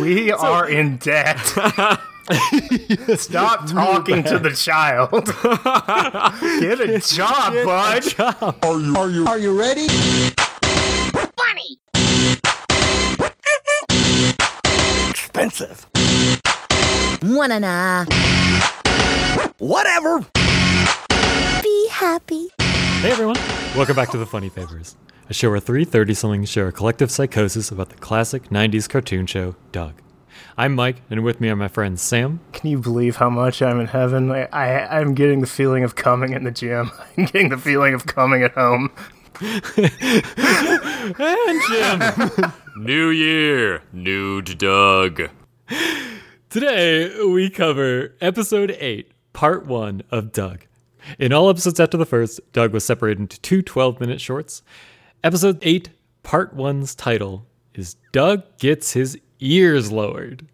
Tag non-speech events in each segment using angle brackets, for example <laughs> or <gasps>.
We are in debt. <laughs> Stop talking to the child. <laughs> Get a job, bud. Are you are you are you ready? Funny. Expensive. Wanna nah. Whatever. Be happy. Hey everyone, welcome back to the Funny Papers, a show where three 30 somethings share a collective psychosis about the classic 90s cartoon show, Doug. I'm Mike, and with me are my friends Sam, Can you believe how much I'm in heaven? I, I, I'm getting the feeling of coming in the gym. <laughs> I'm getting the feeling of coming at home. and Jim. <laughs> New year, nude Doug. Today, we cover episode 8, part 1 of Doug. In all episodes after the first, Doug was separated into two 12 minute shorts. Episode 8, part 1's title is Doug Gets His Ears Lowered.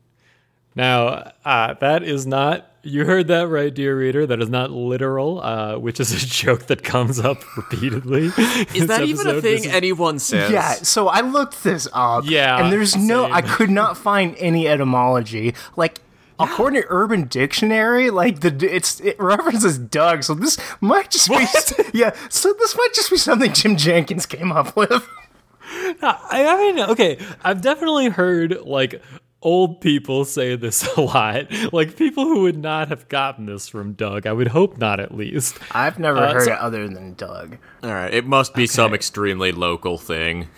Now, uh, that is not, you heard that right, dear reader. That is not literal, uh, which is a <laughs> joke that comes up repeatedly. Is that even a thing anyone says? Yeah, so I looked this up. Yeah, And there's no, same. I could not find any etymology. Like, according to Urban Dictionary, like, the it's it references Doug, so this might just be, <laughs> yeah, so this might just be something Jim Jenkins came up with. <laughs> I, I mean, okay, I've definitely heard like old people say this <laughs> a lot. Like people who would not have gotten this from Doug. I would hope not, at least. I've never Uh, heard so- it other than Doug. All right, it must be some extremely local thing.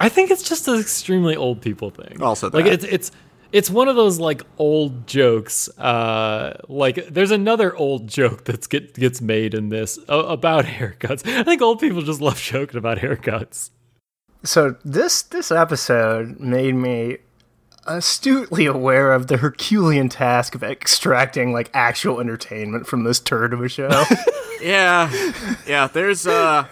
I think it's just an extremely old people thing. Also like it's it's it's one of those like old jokes. Uh, like there's another old joke that's get gets made in this uh, about <laughs> haircuts. I think old people just love joking about haircuts. So this this episode made me astutely aware of the Herculean task of extracting like actual entertainment from this turd of a show. <laughs> Yeah, yeah. There's uh,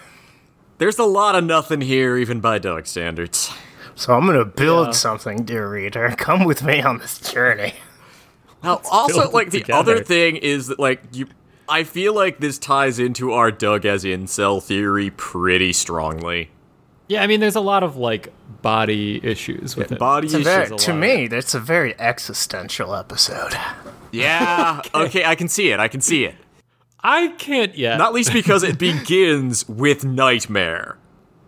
there's a lot of nothing here, even by Doug standards. So I'm gonna build something, dear reader. <laughs> Come with me on this journey. Now, also, like it the together. other thing is that like you, I feel like this ties into our Doug as incel theory pretty strongly. Yeah, I mean, there's a lot of like body issues with it. Body It's issues. very, to me, that's a very existential episode. Yeah. <laughs> okay, I can see it. I can see it. I can't yet. Not least because it begins with nightmare.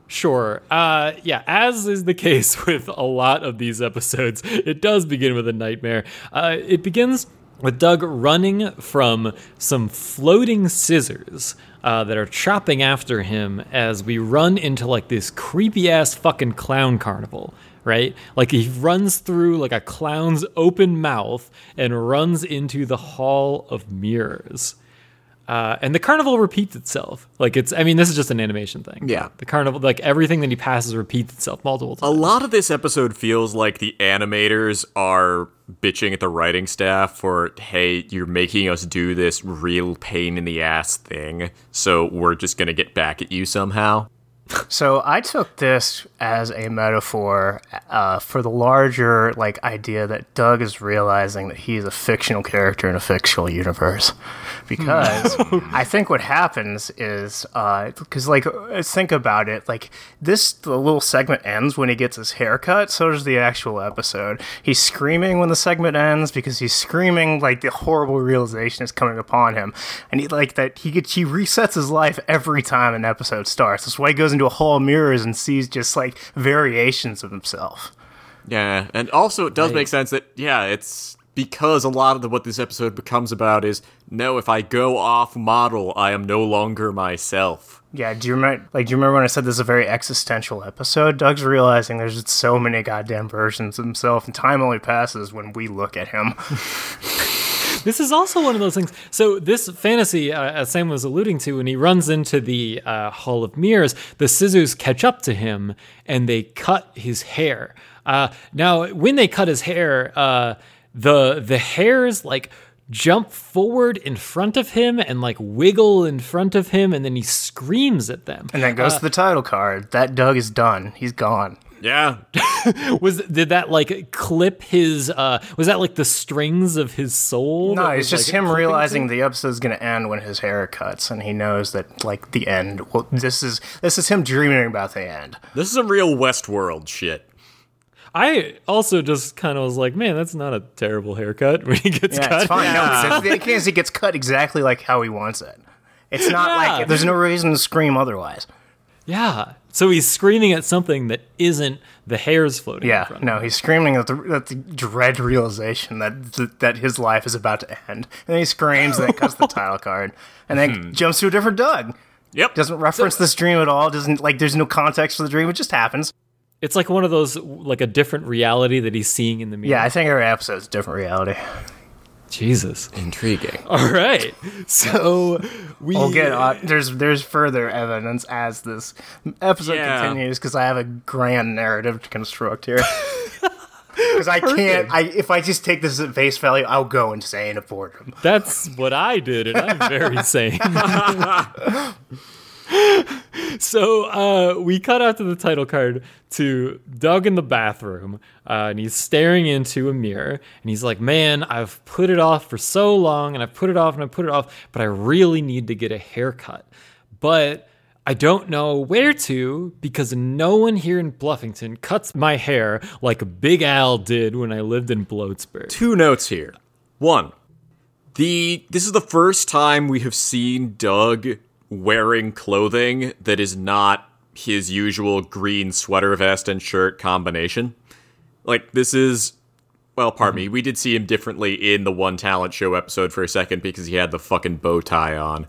Sure. Uh, yeah, as is the <laughs> case with a lot of these episodes, it does begin with a nightmare. Uh, it begins with Doug running from some floating scissors uh, that are chopping after him as we run into like this creepy ass fucking clown carnival. Right? Like he runs through like a clown's open mouth and runs into the Hall of Mirrors. Uh, and the carnival repeats itself. Like it's, I mean, this is just an animation thing. Yeah. The carnival, like everything that he passes repeats itself multiple times. A lot of this episode feels like the animators are bitching at the writing staff for, hey, you're making us do this real pain in the ass thing, so we're just gonna get back at you somehow. <laughs> So I took this as a metaphor uh, for the larger like idea that Doug is realizing that he's a fictional character in a fictional universe. Because <laughs> I think what happens is because like uh, think about it, like this the little segment ends when he gets his haircut. So does the actual episode. He's screaming when the segment ends because he's screaming like the horrible realization is coming upon him, and he like that he gets he resets his life every time an episode starts. That's why he goes into a hall of mirrors and sees just like variations of himself. Yeah, and also it does make sense that yeah, it's because a lot of the, what this episode becomes about is no, if I go off model, I am no longer myself. Yeah, do you remember? Like, do you remember when I said this is a very existential episode? Doug's realizing there's just so many goddamn versions of himself, and time only passes when we look at him. <laughs> This is also one of those things. So this fantasy, uh, as Sam was alluding to, when he runs into the uh, Hall of Mirrors, the scissors catch up to him and they cut his hair. Uh, now, when they cut his hair, uh, the the hairs like jump forward in front of him and like wiggle in front of him, and then he screams at them. And then goes to the title card. That Doug is done. He's gone. Yeah, <laughs> Was did that like clip his? uh Was that like the strings of his soul? No, it's just like, him realizing to- the episode's gonna end when his hair cuts, and he knows that like the end. Well, this is this is him dreaming about the end. this is some real Westworld shit. I also just kind of was like, man, that's not a terrible haircut when he gets Yeah, cut. it's fine. No, the thing is, he gets cut exactly like how he wants it. It's not Yeah. like there's no reason to scream otherwise. Yeah. So he's screaming at something that isn't the hairs floating. in Yeah, front. no, he's screaming at the, at the dread realization that that his life is about to end, and then he screams and then cuts the title card, and then hmm. jumps to a different Doug. Yep. Doesn't reference this dream at all. Doesn't like. There's no context for the dream. It just happens. It's like one of those like a different reality that he's seeing in the mirror. Yeah, I think every episode's a different reality. Jesus. Intriguing. <laughs> All right. So we We'll get uh, there's there's further evidence as this episode Yeah. continues because I have a grand narrative to construct here. <laughs> Because I can't, I if I just take this at face value, I'll go insane of boredom. That's what I did, and I'm very <laughs> sane. So uh, we cut out to the title card to Doug in the bathroom, uh, and he's staring into a mirror, and he's like, "Man, I've put it off for so long, and I've put it off, and I put it off, but I really need to get a haircut, but." I don't know where to because no one here in Bluffington cuts my hair like Big Al did when I lived in Bloatsburg. Two notes here. One, the this is the first time we have seen Doug wearing clothing that is not his usual green sweater vest and shirt combination. Like this is well, pardon me, mm-hmm. we did see him differently in the one talent show episode for a second because he had the fucking bow tie on.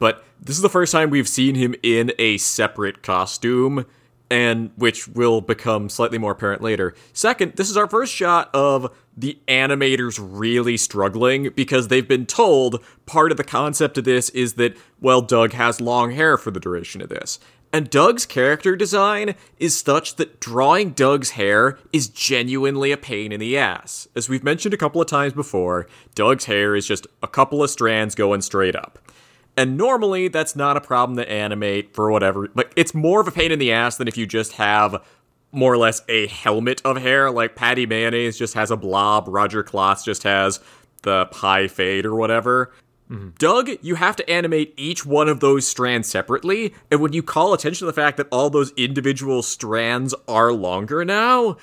But this is the first time we've seen him in a separate costume, and which will become slightly more apparent later. Second, this is our first shot of the animators really struggling because they've been told part of the concept of this is that, well, Doug has long hair for the duration of this. And Doug's character design is such that drawing Doug's hair is genuinely a pain in the ass. As we've mentioned a couple of times before, Doug's hair is just a couple of strands going straight up. And normally that's not a problem to animate for whatever, but it's more of a pain in the ass than if you just have more or less a helmet of hair. Like Patti Mayonnaise just has a blob, Roger Klotz just has the pie fade or whatever. Mm-hmm. Doug, you have to animate each one of those strands separately, and when you call attention to the fact that all those individual strands are longer now,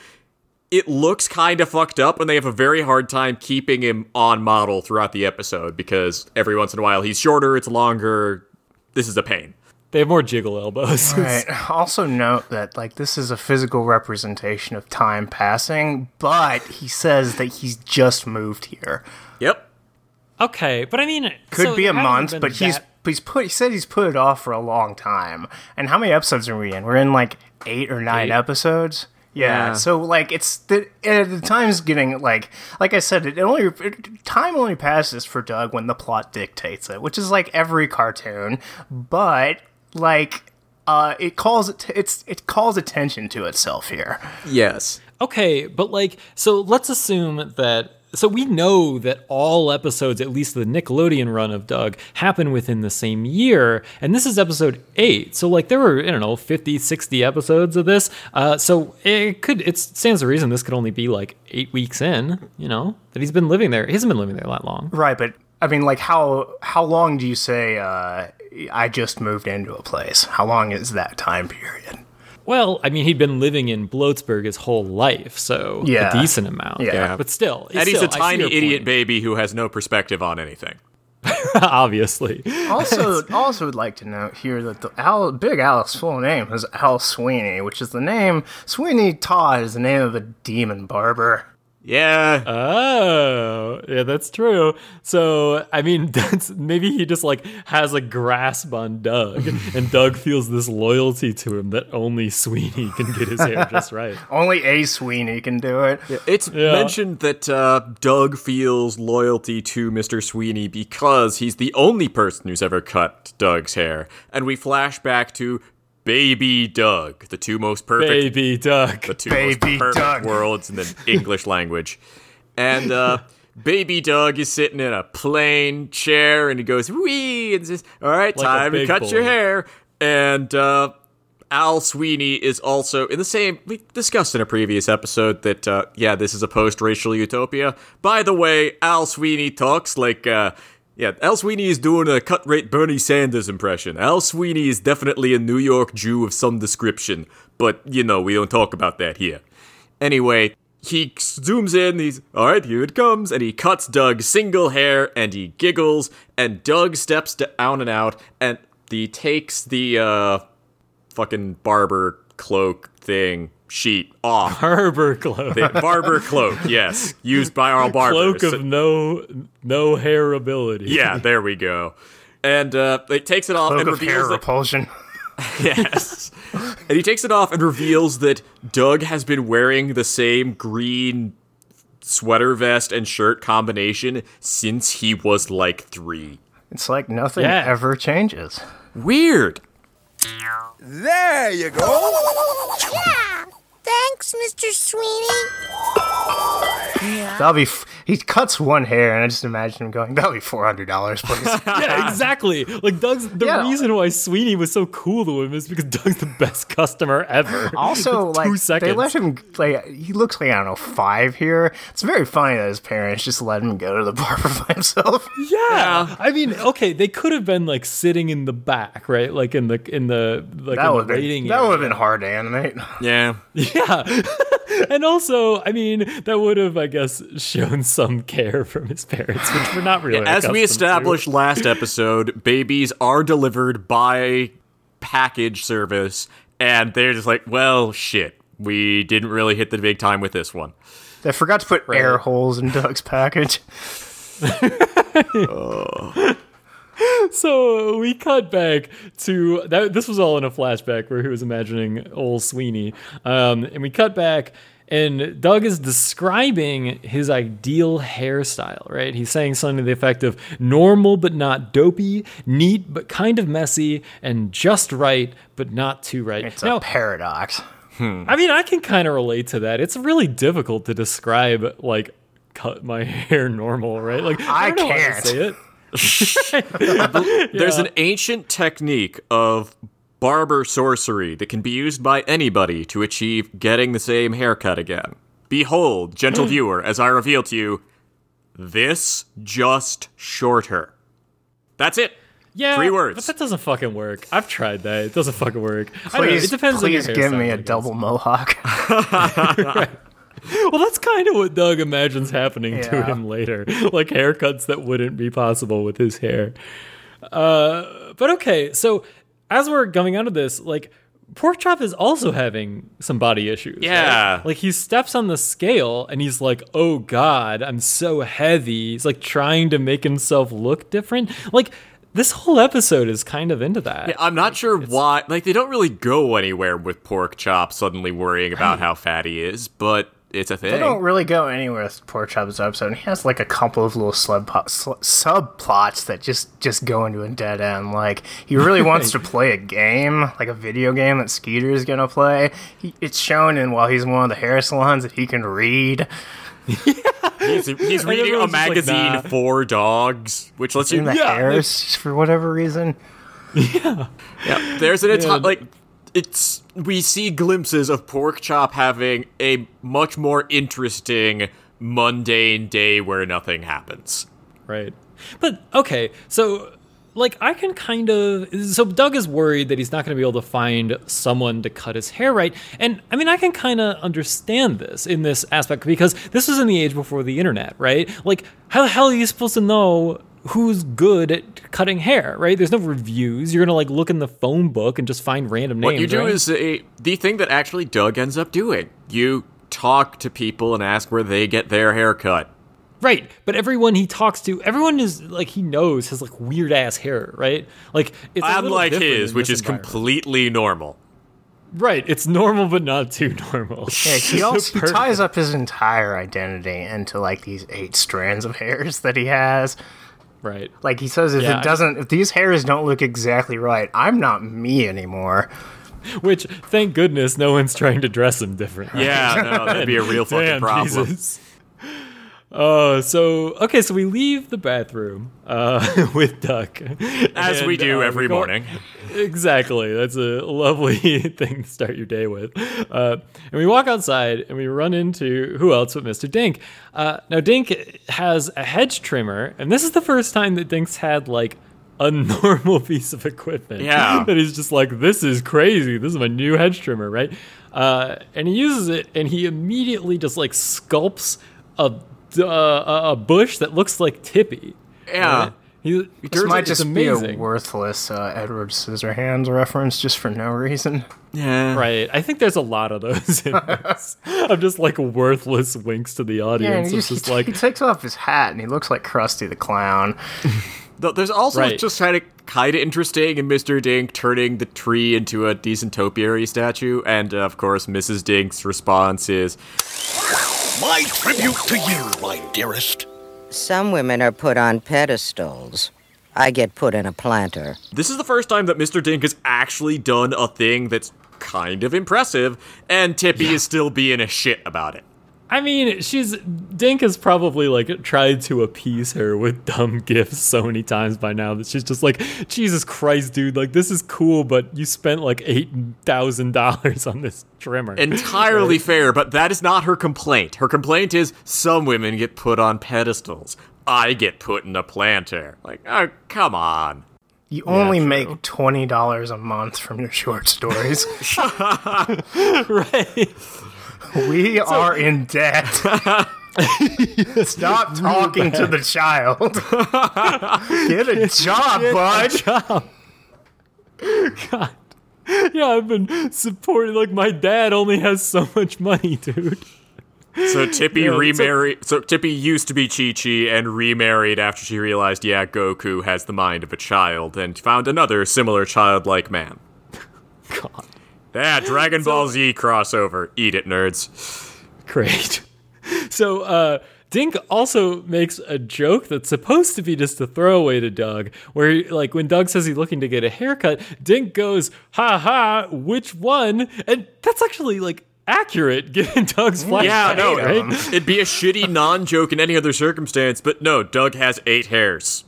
it looks kind of fucked up, and they have a very hard time keeping him on model throughout the episode because every once in a while he's shorter, it's longer. This is a pain. They have more jiggle elbows. Right. Also note that like this is a physical representation of time passing, but he says that he's just moved here. Yep. Okay, but I mean, Could so be a month, been but he's that- he's put he said he's put it off for a long time. And how many episodes are we in? We're in like eight or nine Eight. episodes. Yeah, Yeah. so like it's the uh, the time's getting like like I said, it only it, time only passes for Doug when the plot dictates it, which is like every cartoon. But like, uh, it calls it it's it calls attention to itself here. Yes. okay, but like, so let's assume that. So we know that all episodes, at least the Nickelodeon run of Doug, happen within the same year, and this is episode eight. So like, there were I don't know 50, 60 episodes of this. Uh, so it could it stands to reason this could only be like eight weeks in. You know that he's been living there. He hasn't been living there that long. Right, but I mean, like how how long do you say uh, I just moved into a place? How long is that time period? Well, I mean, he'd been living in Bloatsburg his whole life, so Yeah. a decent amount. Yeah. but still, And he's still, a I see tiny idiot point. baby who has no perspective on anything. <laughs> obviously. Also, <laughs> also would like to note here that the Al, Big Al's full name is Al Sweeney, which is the name Sweeney Todd is the name of a demon barber. Yeah. Oh, yeah, that's true. So, I mean, <laughs> that's maybe he just like has a grasp on Doug, and <laughs> Doug feels this loyalty to him that only Sweeney can get his hair <laughs> just right. Only a Sweeney can do it. It's Yeah. mentioned that uh, Doug feels loyalty to Mr. Sweeney because he's the only person who's ever cut Doug's hair. And we flash back to Baby Doug, the two most perfect Baby Doug. the two Baby most perfect Doug. worlds in the <laughs> English language. And uh, Baby Doug is sitting in a plain chair and he goes, wee, and says, All right, Like time to big cut your hair. And uh, Al Sweeney is also in the same. We discussed in a previous episode that, uh, yeah, this is a post racial utopia. By the way, Al Sweeney talks like. Uh, yeah, Al Sweeney is doing a cut rate Bernie Sanders impression. Al Sweeney is definitely a New York Jew of some description, but you know, we don't talk about that here. Anyway, he zooms in, he's, alright, here it comes, and he cuts Doug's single hair, and he giggles, and Doug steps down and out, and he takes the, uh, fucking barber cloak thing, sheet off. Harbor cloak. The barber cloak, yes, used by our barbers. Cloak of no no hair ability. yeah, there we go. And uh, he takes it off Cloak and of hair reveals that repulsion. <laughs> Yes. and he takes it off and reveals that Doug has been wearing the same green sweater vest and shirt combination since he was like three. It's like nothing Yeah. ever changes. Weird. There you go. Yeah. Thanks, Mr. Sweeney. That'll be. F- he cuts one hair, and I just imagine him going, "That'll be four hundred dollars, please." <laughs> Yeah, exactly. Like Doug's the Yeah. reason why Sweeney was so cool to him is because Doug's the best customer ever. <laughs> Also, It's like two seconds. they let him. Like he looks like I don't know five here. It's very funny that his parents just let him go to the barber <laughs> by himself. yeah. I mean, okay, they could have been like sitting in the back, right? Like in the in the like That in would the have waiting been, that would have been hard to animate. Yeah. Yeah. and also, I mean, that would have, I guess, shown some care from his parents, which we're not really. As we accustomed to. established last episode, babies are delivered by package service, and they're just like, well, shit. We didn't really hit the big time with this one. They forgot to put air holes in Doug's package. <laughs> So we cut back to that. This was all in a flashback where he was imagining old Sweeney, um, and we cut back. And Doug is describing his ideal hairstyle, right? He's saying something to the effect of normal but not dopey, neat but kind of messy, and just right but not too right. It's now, a paradox. Hmm. I mean, I can kind of relate to that. It's really difficult to describe like cut my <laughs> hair normal, right? Like I, I don't know how to can't. say it. <laughs> <laughs> There's an ancient technique of barber sorcery that can be used by anybody to achieve getting the same haircut again. Behold, gentle viewer, as I reveal to you, this just shorter. That's it. Yeah, Three words. but that doesn't fucking work. I've tried that. It doesn't fucking work. I don't know. Please, It depends on your please give me a double mohawk. <laughs> <laughs> Well, that's kind of what Doug imagines happening to him later, <laughs> like haircuts that wouldn't be possible with his hair. Uh, but okay, so as we're going out of this, like Pork Chop is also having some body issues. right? Yeah. Like he steps on the scale and he's like, "Oh God, I'm so heavy." He's like trying to make himself look different. Like this whole episode is kind of into that. Yeah, I'm not sure why. Like, they don't really go anywhere with Pork Chop suddenly worrying about how fat he is, but it's a thing. They don't really go anywhere with Pork Chop's episode. And he has like a couple of little sub subplots that just just go into a dead end. Like he really wants to <laughs> play a game, like a video game that Skeeter is gonna play. He, it's shown in while he's in one of the hair salons that he can read. <laughs> He's, he's <laughs> reading a everyone's just like, magazine nah. for dogs, which lets you in the Yeah, hairs for whatever reason. Yeah, yeah. there's an entire like it's we see glimpses of pork chop having a much more interesting mundane day where nothing happens. Right. But okay, so like I can kind of so Doug is worried that he's not going to be able to find someone to cut his hair right. And I mean I can kind of understand this in this aspect because this was in the age before the internet, right? Like how the hell are you supposed to know who's good at cutting hair, right? There's no reviews. You're going to like look in the phone book and just find random names. What you do right? is a, the thing that actually Doug ends up doing. You talk to people and ask where they get their hair cut. Right, but everyone he talks to, everyone is like he knows has like weird ass hair, right? Like it's a little Unlike his, which is completely normal. Right, it's normal but not too normal. Yeah, <laughs> he also he ties up his entire identity into like these eight strands of hairs that he has. Right. Like he says, if Yeah, it doesn't, if these hairs don't look exactly right, I'm not me anymore. <laughs> Which, thank goodness, no one's trying to dress him different. right? Yeah, no, that'd be a real <laughs> fucking Damn, problem. Jesus. Uh, so okay, so we leave the bathroom uh, <laughs> with Duck, As we do uh, every go- morning. Exactly. That's a lovely <laughs> thing to start your day with. Uh, and we walk outside and we run into who else but Mr. Dink. Uh, now, Dink has a hedge trimmer, and this is the first time that Dink's had like a <laughs> normal piece of equipment. Yeah. that he's just like, this is crazy. This is my new hedge trimmer, right? Uh, and he uses it, and he immediately just like sculpts a uh, a a bush that looks like Tippy. Yeah. Right? He, This might it's just be a worthless uh, Edward Scissorhands reference just for no reason. Yeah. Right. I think there's a lot of those in. <laughs> I'm just like worthless winks to the Yeah, audience. he, just, just <laughs> he, like, he takes off his hat and he looks like Krusty the Clown. <laughs> There's also Right. just kind of kind of interesting in Mr. Dink turning the tree into a decent topiary statue, and uh, of course Mrs. Dink's response is, My tribute to you, my dearest. Some women are put on pedestals. I get put in a planter. "This is the first time that Mr. Dink has actually done a thing that's kind of impressive, and Tippy is still being a shit about it." I mean, she's Dink has probably like tried to appease her with dumb <laughs> gifts so many times by now that she's just like, Jesus Christ, dude, like this is cool, but you spent like eight thousand dollars on this trimmer. <laughs> Entirely fair, but that is not her complaint. Her complaint is some women get put on pedestals. I get put in a planter. Like, oh, come on. You only make twenty dollars a month from your short stories. <laughs> right. We are in debt. <laughs> Stop talking to the child. <laughs> Get a job, bud. God. Yeah, I've been supporting like my dad only has so much money, dude. So Tippy Yeah, so- remarried. So Tippy used to be Chi Chi and remarried after she realized, yeah, Goku has the mind of a child, and found another similar childlike man. Yeah, <laughs> Dragon Ball <laughs> Z crossover. Eat it, nerds. Great. <laughs> So, uh, Dink also makes a joke that's supposed to be just a throwaway to Doug, where, he- like, when Doug says he's looking to get a haircut, Dink goes, ha ha, which one? And that's actually, like, accurate given Doug's flashback. Yeah, no, right? it'd be a shitty non-joke in any other circumstance, but no, Doug has eight hairs.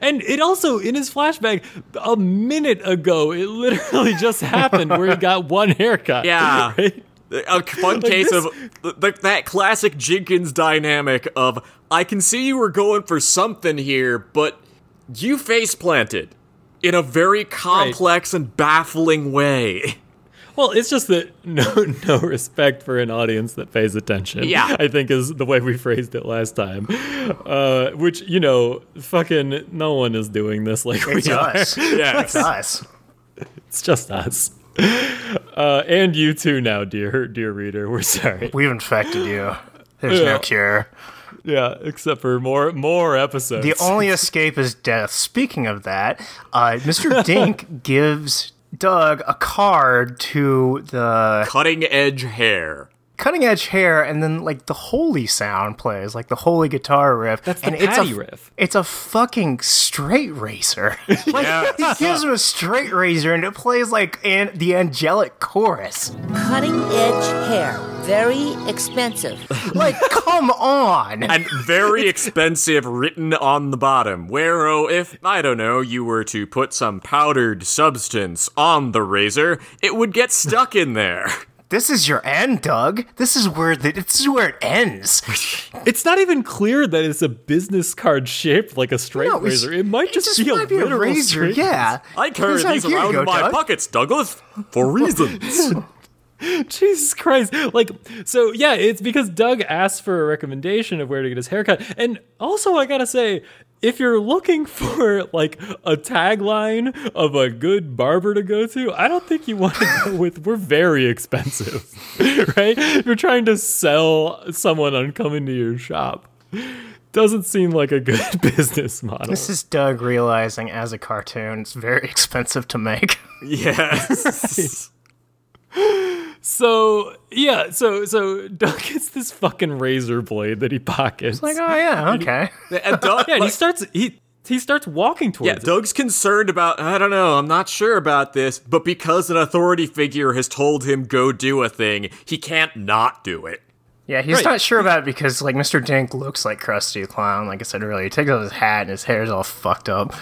And it also, in his flashback, a minute ago, it literally <laughs> just happened where he got one haircut. Yeah. Right? A fun case this- of th- th- that classic Jenkins dynamic of I can see you were going for something here, but you face planted in a very complex and baffling way. <laughs> Well, it's just that <laughs> no no respect for an audience that pays attention. Yeah. I think is the way we phrased it last time. Uh, which you know, fucking no one is doing this like It's we are. us. Yes. It's <laughs> us. It's just us. Uh, and you too now, dear dear reader. We're sorry. We've infected you. There's Yeah. no cure. Yeah, except for more more episodes. The only escape is death. Speaking of that, uh, Mr. <laughs> Dink gives Doug a card to the Cutting edge hair. Cutting edge hair, and then like the holy sound plays, like the holy guitar riff. That's the and it's Patty a, riff. It's a fucking straight razor. <laughs> like he gives him a straight razor, and it plays like an, the angelic chorus. Cutting edge hair. Very expensive. <laughs> Like, come on. And very <laughs> expensive written on the bottom. Where, oh, if, I don't know, you were to put some powdered substance on the razor, it would get stuck in there. This is your end, Doug. This is where the, this is where it ends. <laughs> It's not even clear that it's a business card shaped like a straight No, razor. It might just, be, might a literal razor. straight Yeah, I carry He's like, these "Here around go, in my Doug." pockets, Douglas, for reasons. <laughs> Jesus Christ. Like, so yeah, it's because Doug asked for a recommendation of where to get his haircut. And also, I gotta say, if you're looking <laughs> for like a tagline of a good barber to go to, I don't think you want to go <laughs> with we're very expensive, <laughs> right? If you're trying to sell someone on coming to your shop. Doesn't seem like a good business model. This is Doug realizing as a cartoon it's very expensive to make. yes. So yeah, so so Doug <laughs> gets this fucking razor blade that he pockets. like, oh yeah, okay. And Doug, <laughs> yeah, and he starts he he starts walking towards Yeah, it. Doug's concerned about, I don't know, I'm not sure about this, but because an authority figure has told him go do a thing, he can't not do it. Yeah, he's Right. not sure about it because like Mr. Dink looks like Krusty the Clown. Like I said earlier, he takes off his hat and his hair's all fucked up.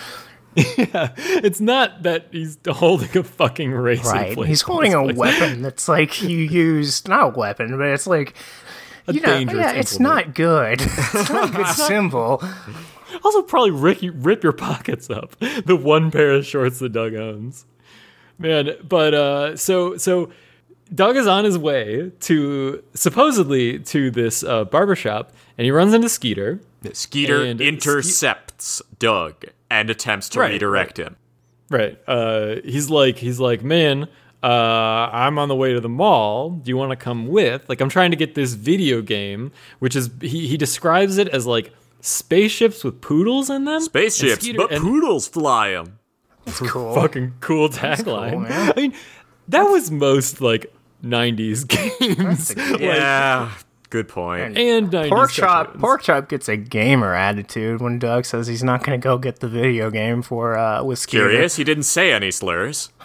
<laughs> Yeah, it's not that he's holding a fucking razor Right, blade. he's <laughs> holding a It's weapon that's like you used not a weapon, but it's like a you know, dangerous yeah, it's not good. <laughs> It's not a good symbol. Also, probably rip, rip your pockets up. The one pair of shorts that Doug owns, man. But uh, so so, Doug is on his way to supposedly to this uh, barbershop, and he runs into Skeeter. Skeeter And intercepts Doug and attempts to Right, redirect him. Right. Uh, he's like, he's like, man, uh, I'm on the way to the mall. Do you want to come with? Like, I'm trying to get this video game, which is he he describes it as like spaceships with poodles in them. Spaceships, Skeeter- but and poodles fly them. It's cool. fucking cool tagline. man. I mean, that was most like '90s <laughs> games. Like, Yeah, good point. and 90s Pork chop, pork chop gets a gamer attitude when Doug says he's not going to go get the video game for uh, with Skeeter. Curious, he didn't say any slurs. <laughs>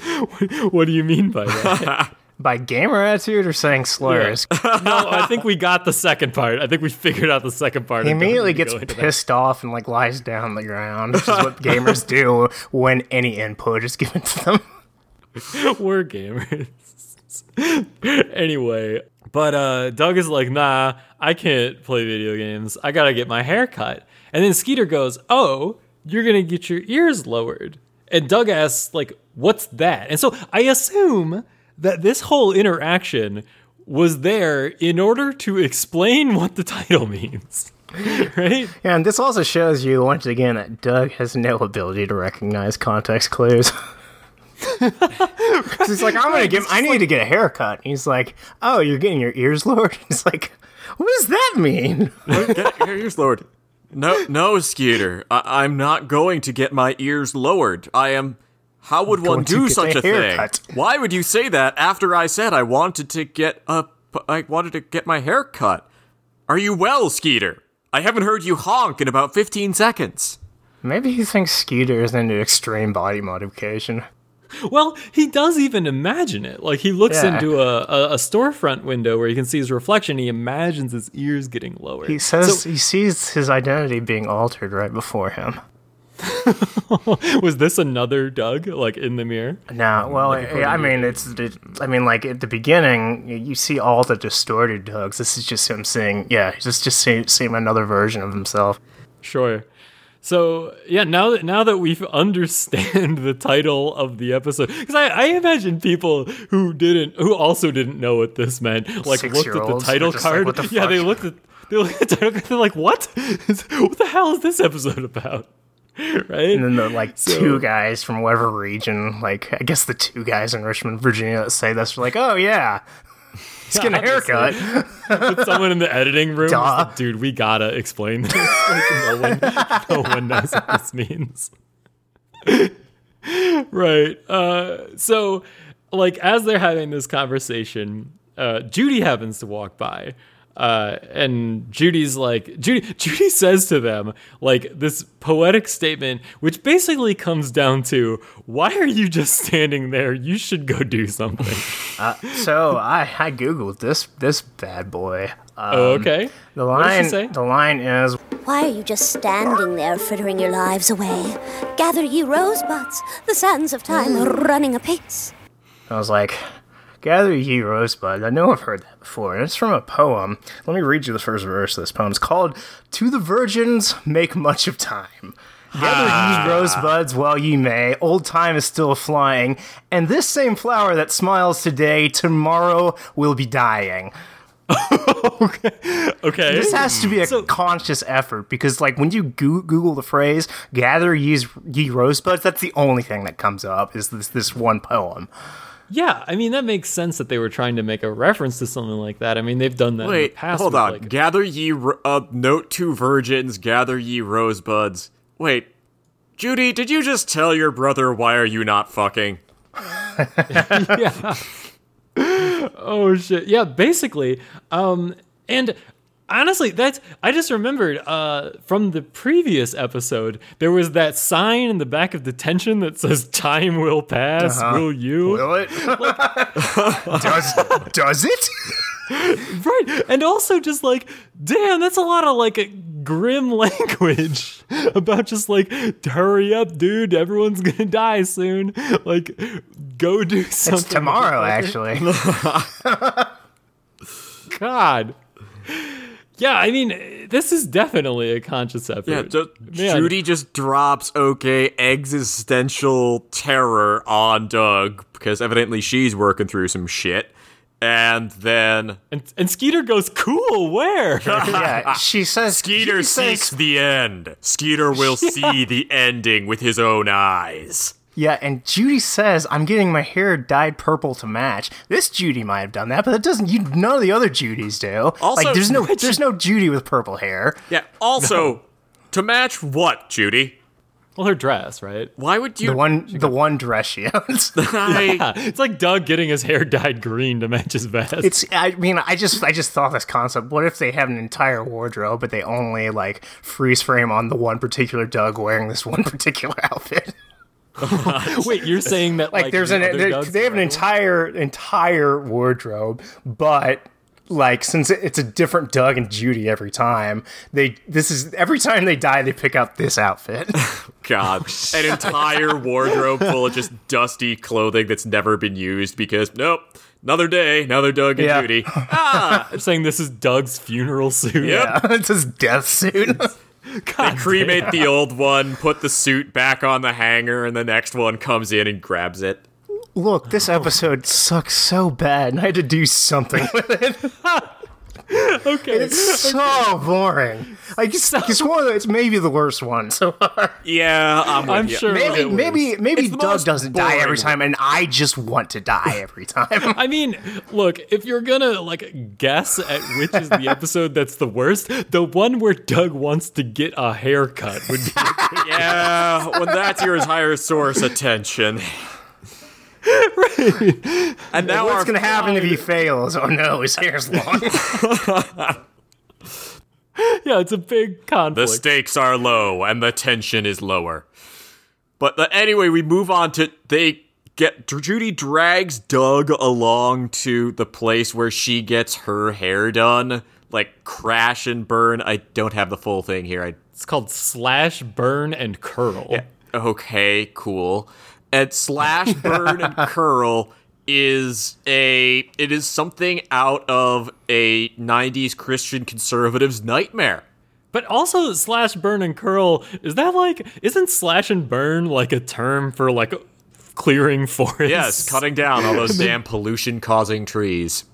<laughs> What do you mean by that? <laughs> By gamer attitude or saying slurs? no, I think we got the second part. I think we figured out the second part. He immediately gets go into that. pissed off and like lies down on the ground, which is what gamers do when any input is given to them. We're gamers. <laughs> anyway, but uh, Doug is like, nah, I can't play video games. I gotta get my hair cut. And then Skeeter goes, oh, you're gonna get your ears lowered. And Doug asks, like, what's that? And so I assume that this whole interaction was there in order to explain <laughs> what the title means. <laughs> right? Yeah, and this also shows you once again that Doug has no ability to recognize context clues. 'Cause he's like, I'm gonna get, I need to get a haircut. He's like, Oh, you're getting your ears lowered. <laughs> He's like, What does that mean? Get your ears lowered. No, no, Skeeter. I- I'm not going to get my ears lowered. I am. How would one do such a a thing? Why would you say that after I said I wanted to get a? I wanted to get my hair cut. Are you well, Skeeter? I haven't heard you honk in about 15 seconds. Maybe he thinks Skeeter is into extreme body modification. Well, he does even imagine it. Like he looks Yeah. into a, a, a storefront window where he can see his reflection. He imagines his ears getting lower. He says So, he sees his identity being altered right before him. <laughs> was this another Doug, like in the mirror? No, well, yeah, I mean, it's, it, I mean, like at the beginning, you see all the distorted Dougs. This is just him seeing, yeah, he's just just seeing, seeing another version of himself. Sure. So yeah, now that now that we <laughs> understand the title of the episode, because I, I imagine people who didn't, who also didn't know what this meant, like looked at the title were just like, card. The yeah, they looked at they looked at the title card. They're like, what? <laughs> what the hell is this episode about? <laughs> Right? And then the like So- two guys from whatever region, like I guess the two guys in Richmond, Virginia, that say this, are like, oh yeah, he's getting a haircut. Put someone in the editing room. Like, Dude, we gotta explain this. <laughs> Like, no one, no one knows what this means. right. Uh, so, like, as they're having this conversation, uh, Judy happens to walk by. Uh, and Judy's like, Judy, <laughs> Judy says to them, like, this poetic statement, which basically comes down to, why are you just standing there? You should go do something. <laughs> so I, I googled this this bad boy. Um, Oh, okay. The What does line say? the line is Why are you just standing there, frittering your lives away? Gather ye rosebuds, the sands of time are running apace. I was like, Gather ye rosebuds. I know I've heard that before, and it's from a poem. Let me read you the first verse of this poem. It's called To the Virgins Make Much of Time. Gather ye ah. rosebuds while ye may, old time is still flying, and this same flower that smiles today, tomorrow will be dying. <laughs> Okay. This has to be a So- conscious effort because, like, when you goo- Google the phrase "gather ye, ye rosebuds," that's the only thing that comes up is this this one poem. Yeah, I mean that makes sense that they were trying to make a reference to something like that. I mean they've done that in the Wait, past. hold on. like- gather ye, uh, note to virgins, gather ye rosebuds. Wait, Judy, did you just tell your brother why are you not fucking? <laughs> <laughs> yeah. <laughs> oh shit. Yeah, basically. Um and honestly, that's I just remembered uh from the previous episode, there was that sign in the back of detention that says time will pass, will you? Will it? <laughs> does does it? <laughs> Right. And also just like, damn, that's a lot of like grim <laughs> language about just like hurry up, dude, everyone's gonna die soon. Like go do something. It's tomorrow, actually. God. Yeah, I mean, this is definitely a conscious effort. Yeah, ju- Man. Judy just drops okay existential terror on Doug because evidently she's working through some shit. And then And, and Skeeter goes, cool, where? <laughs> yeah, she says. Skeeter she seeks says, the end. Skeeter will <laughs> see the ending with his own eyes. Yeah, and Judy says, "I'm getting my hair dyed purple to match." This Judy might have done that, but that doesn't. You none of the other Judys do. Also- like, there's no, there's no Judy with purple hair. Yeah. Also, to match what, Judy? well, her dress, right? Why would you? The one, the one dress she owns. <laughs> I, <laughs> Yeah, it's like Doug getting his hair dyed green to match his vest. It's. I mean, I just, I just thought this concept. What if they have an entire wardrobe, but they only like freeze frame on the one particular Doug wearing this one particular <laughs> outfit? <laughs> Wait, you're saying that Like, like, there's the an, other there- they have an entire, entire wardrobe, but. Like since it's a different Doug and Judy every time, they this is every time they die they pick out this outfit. <laughs> God, <laughs> an entire wardrobe full of just dusty clothing that's never been used because nope, another day, another Doug and Yeah. Judy. Ah, They're saying this is Doug's funeral suit. yep. it's his death suit. God Cremate damn. the old one, put the suit back on the hanger, and the next one comes in and grabs it. Look, this episode sucks so bad, and I had to do something <laughs> with it. <laughs> Okay. It's so boring. I just it's one the, it's maybe the worst one <laughs> so far. Yeah, I'm with I'm you. sure. Maybe maybe maybe It's Doug doesn't die every time, and I just want to die every time. <laughs> I mean, look, if you're gonna like guess at which is the episode that's the worst, the one where Doug wants to get a haircut would be. Yeah, when that's your entire source attention. And now What's gonna happen if he fails? Oh no, his hair's long. <laughs> yeah, it's a big conflict. The stakes are low and the tension is lower. But uh, anyway, we move on to they get Judy drags Doug along to the place where she gets her hair done, like crash and burn. I don't have the full thing here. I it's called slash, burn, and curl. okay, cool. And slash <laughs> burn and curl is a it is something out of a 90s Christian conservative's nightmare. But also slash, burn, and curl is that like isn't slash and burn like a term for like clearing forests? Yes, cutting down all those <laughs> damn pollution causing trees.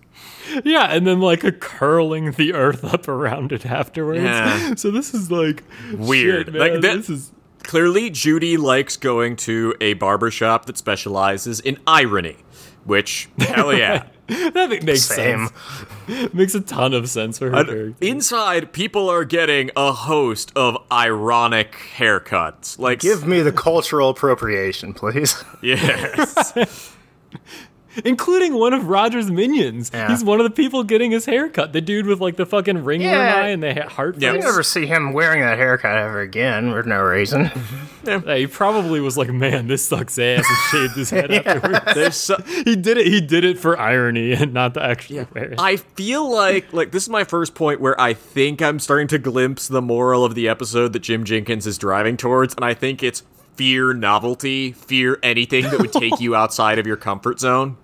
Yeah, and then like a curling the earth up around it afterwards. Yeah. <laughs> So this is like Weird. shit. Like, that- this is Clearly, Judy likes going to a barbershop that specializes in irony, which, hell yeah. <laughs> that makes Same. sense. <laughs> Makes a ton of sense for her character. Inside, people are getting a host of ironic haircuts. Like, Give me the cultural appropriation, please. <laughs> yes. Including one of Roger's minions. Yeah. He's one of the people getting his haircut. The dude with like the fucking ring in Yeah. one eye and the ha- heart Yeah. I face. never see him wearing that haircut ever again for no reason. <laughs> Yeah, he probably was like, "Man, this sucks ass," and shaved his head <laughs> afterwards. There's <laughs> so, He did it. He did it for irony and not to actually wear. I feel like like this is my first point where I think I'm starting to glimpse the moral of the episode that Jim Jenkins is driving towards, and I think it's fear novelty, fear anything that would take you outside of your comfort zone.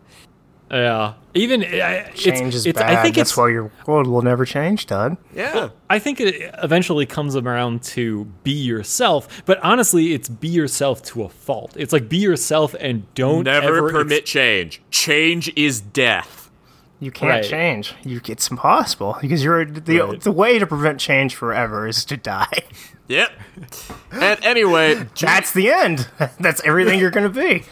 Yeah, even I- it's, Change is it's, bad. I think That's it's. why your world will never change, Doug. Yeah. I think it eventually comes around to be yourself, but honestly, it's be yourself to a fault. It's like be yourself and don't Never ever permit ex- change. Change is death. You can't Right. change. You, it's impossible because you're the Right. the way to prevent change forever is to die. Yep. and anyway, That's the end. <laughs> That's everything you're gonna be.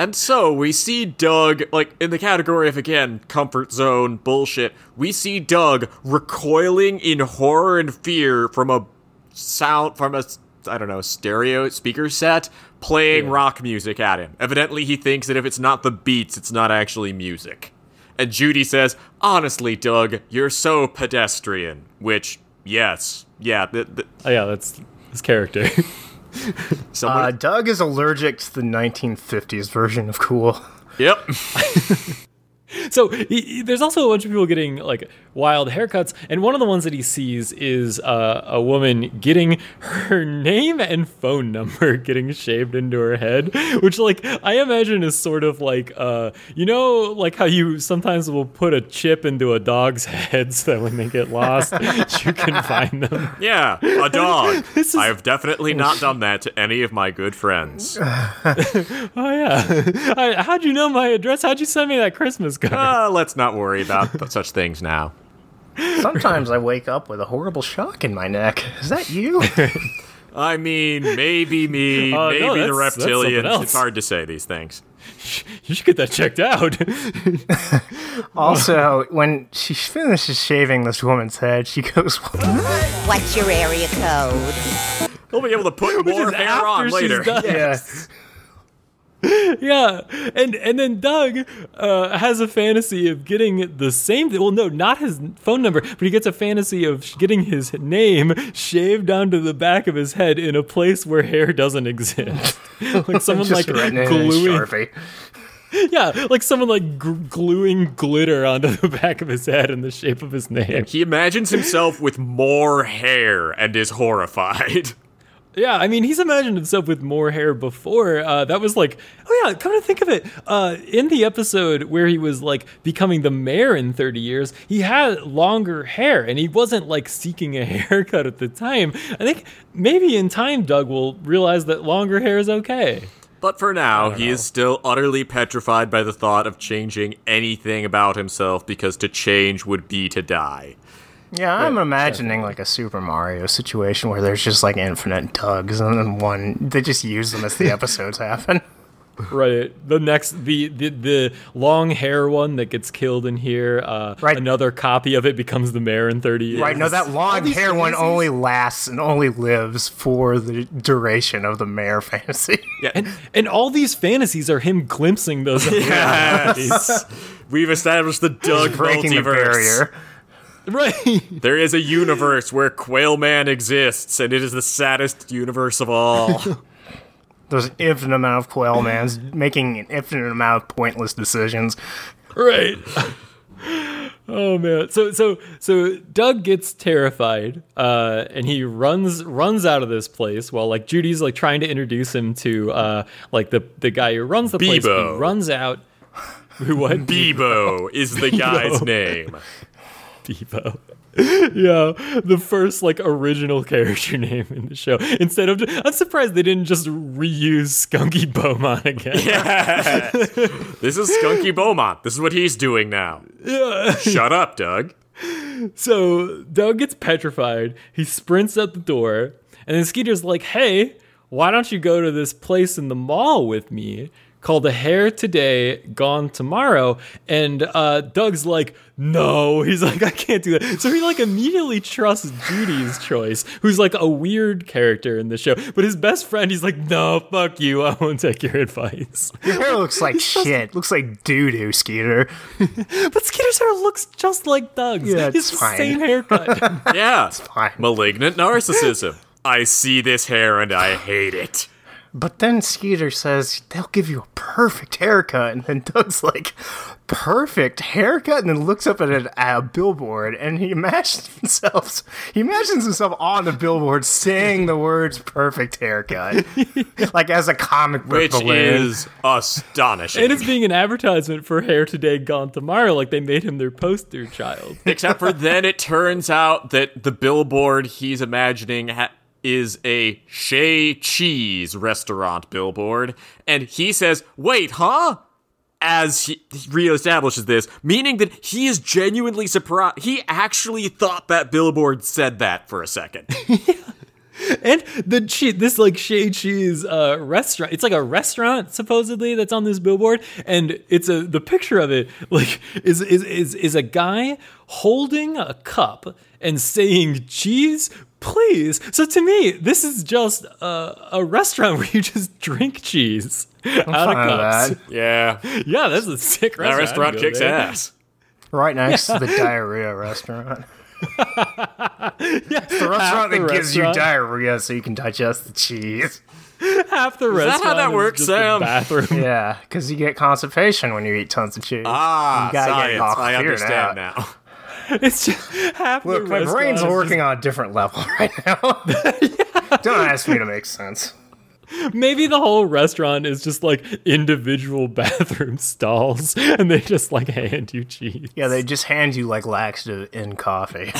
And so we see Doug, like in the category of again, comfort zone bullshit, we see Doug recoiling in horror and fear from a sound, from a, I don't know, stereo speaker set playing rock music at him. Evidently, he thinks that if it's not the beats, it's not actually music. And Judy says, honestly, Doug, you're so pedestrian. Which, yes, yeah, th- th- Oh, yeah, that's his character. <laughs> <laughs> someone, Uh, Doug is allergic to the 1950s version of cool. Yep. <laughs> <laughs> So he, he- there's also a bunch of people getting like wild haircuts, and one of the ones that he sees is uh, a woman getting her name and phone number <laughs> getting shaved into her head, <laughs> which like I imagine is sort of like uh, you know like how you sometimes will put a chip into a dog's head so that when they get lost you can find them. Yeah, a dog. Is- I have definitely not done that to any of my good friends. Oh yeah, I, how'd you know my address? How'd you send me that Christmas <laughs> card? Uh, let's not worry about <laughs> such things now. Sometimes I wake up with a horrible shock in my neck. Is that you? <laughs> I mean, maybe me, Uh, maybe no, the that's- that's reptilians. else. It's hard to say these things. you should get that checked out. also, when she finishes shaving this woman's head, she goes, What's your area code? We'll be able to put Which more is hair on she's later. done. "Yeah." <laughs> Yeah, and and then Doug uh, has a fantasy of getting the same. Well, no, not his phone number, but he gets a fantasy of sh- getting his name shaved onto the back of his head in a place where hair doesn't exist. <laughs> like someone Just like written in gluing, <laughs> yeah, like someone like gr- gluing glitter onto the back of his head in the shape of his name. He imagines himself with more hair and is horrified. Yeah, I mean, he's imagined himself with more hair before. Uh, that was like, oh yeah, come to think of it, uh, in the episode where he was like becoming the mayor in 30 years, he had longer hair and he wasn't like seeking a <laughs> haircut at the time. I think maybe in time, Doug will realize that longer hair is okay. But for now, he is still utterly petrified by the thought of changing anything about himself because to change would be to die. Yeah, I'm imagining like a Super Mario situation where there's just like infinite tugs, and then one they just use them as the <laughs> episodes happen. Right. The next, the the, the long hair one that gets killed in here. Uh, Right. Another copy of it becomes the mayor in 30 years. Right? No, that long these hair one only lasts and only lives for the duration of the mayor <laughs> fantasy. Yeah. And, and all these fantasies are him glimpsing those. <laughs> Yes. We've established the Doug breaking the barrier. Right. <laughs> There is a universe where Quail Man exists, and it is the saddest universe of all. <laughs> There's an infinite amount of quail mans making an infinite amount of pointless decisions. Right. <laughs> Oh man. So so so Doug gets terrified, uh, and he runs runs out of this place while like Judy's like trying to introduce him to uh like the the guy who runs the place. He runs out. Who what? Bebo is the guy's name. <laughs> Yeah, the first like original character <laughs> name in the show. Instead of, I'm surprised they didn't just reuse Skunky Beaumont again. <laughs> This is Skunky Beaumont. This is what he's doing now. Yeah. Shut up, Doug. So Doug gets petrified. He sprints out the door, and then Skeeter's like, "Hey, why don't you go to this place in the mall with me?" Called a hair today, gone tomorrow, and uh, Doug's like, no. He's like, I can't do that. So he like immediately trusts Judy's choice, who's like a weird character in the show. But his best friend, he's like, no, fuck you. I won't take your <laughs> advice. Your hair looks like shit. Looks like doo doo, Skeeter. <laughs> But Skeeter's hair looks just like Doug's. Yeah, It's it's the fine. same haircut. <laughs> Yeah. It's fine. Malignant narcissism. I see this hair and I hate it. But then Skeeter says they'll give you a perfect haircut, and then Doug's like, "Perfect haircut," and then looks up at a, at a billboard, and he <laughs> imagines himself, he imagines himself on the billboard saying the words "perfect haircut," <laughs> like as a comic book Which balloon. is astonishing. And it's being an advertisement for Hair Today Gone Tomorrow, like they made him their poster child. <laughs> Except for then it turns out that the billboard he's imagining ha- is a Shea Cheese restaurant billboard. And he says, wait, huh? As he, he reestablishes this, meaning that he is genuinely surprised. He actually thought that billboard said that for a second. <laughs> And the che- this like Shea Cheese uh, restaurant, it's like a restaurant supposedly that's on this billboard, and it's a the picture of it like is is is is a guy holding a cup and saying cheese. Please. So to me, this is just a, a restaurant <laughs> where you just drink cheese out of fine with cups. that. yeah, <laughs> Yeah, that's a sick that restaurant. restaurant kicks there. ass. right next to the <laughs> diarrhea restaurant. Yeah, the restaurant the that gives you diarrhea so you can digest the cheese. half the that restaurant. how that is works, just a Sam? Bathroom. Yeah, because you get constipation when you eat tons of cheese. Ah, You gotta get it science. I understand out. now. <laughs> It's just half Look, the my brain's is just- working on a different level <laughs> right now. <laughs> Don't ask me to make sense. Maybe the whole restaurant is just like individual bathroom stalls, and they just like hand you cheese. Yeah, they just hand you like laxative in coffee.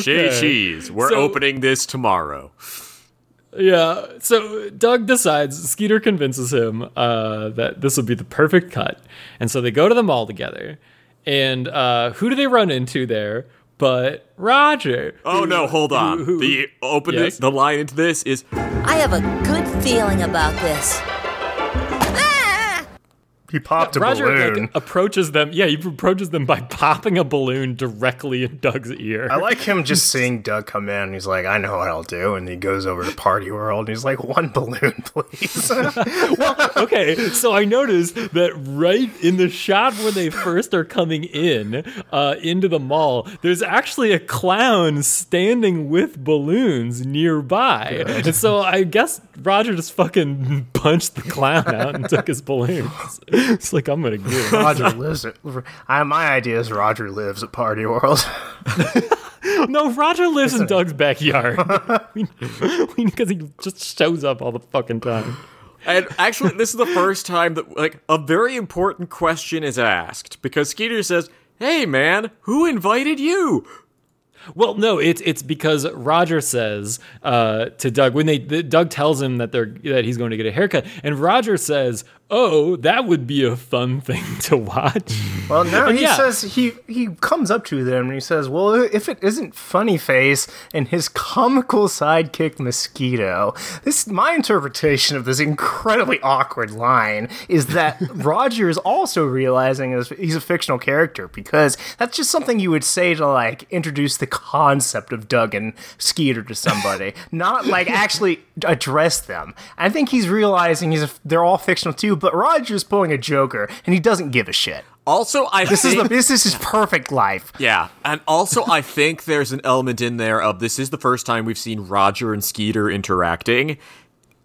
Shay Cheese. We're So- opening this tomorrow. Yeah. So Doug decides, Skeeter convinces him uh, that this will be the perfect cut. And so they go to the mall together. And uh, who do they run into there? But Roger. Oh who- no, hold on. who- who- the open Yes? the line into this is I have a good feeling about this. He popped a Roger balloon. like, approaches them. Yeah, he approaches them by <laughs> popping a balloon directly in Doug's ear. I like him just <laughs> seeing Doug come in. And he's like, I know what I'll do. And he goes over to Party World and he's like, one balloon, <laughs> please. okay, so I noticed that right in the shot where they first are coming in uh, into the mall, there's actually a clown standing with balloons nearby, and so I guess Roger just fucking punched the clown out and took his balloons. <laughs> It's like I'm gonna get him. Roger lives at. I, my idea is Roger lives at Party World. <laughs> No, Roger lives in Doug's backyard <laughs> because he just shows up all the fucking time. And actually, this is the first time that like a very important question is asked because Skeeter says, "Hey, man, who invited you?" Well, no, it's it's because Roger says uh, to Doug when they the, Doug tells him that they're that he's going to get a haircut, and Roger says, "Oh, that would be a fun thing <laughs> to watch." Well, no, he yeah. says he he comes up to them and he says, "Well, if it isn't Funny Face and his comical sidekick Mosquito, this my interpretation of this incredibly awkward line is that <laughs> Roger is also realizing he's a fictional character because that's just something you would say to like introduce the concept of Doug and Skeeter to somebody, <laughs> not like actually address them. I think he's realizing he's a, they're all fictional too, but Roger's pulling a Joker and he doesn't give a shit." Also, I This is the this is his perfect life. yeah, and also I think there's an element in there of this is the first time we've seen Roger and Skeeter interacting.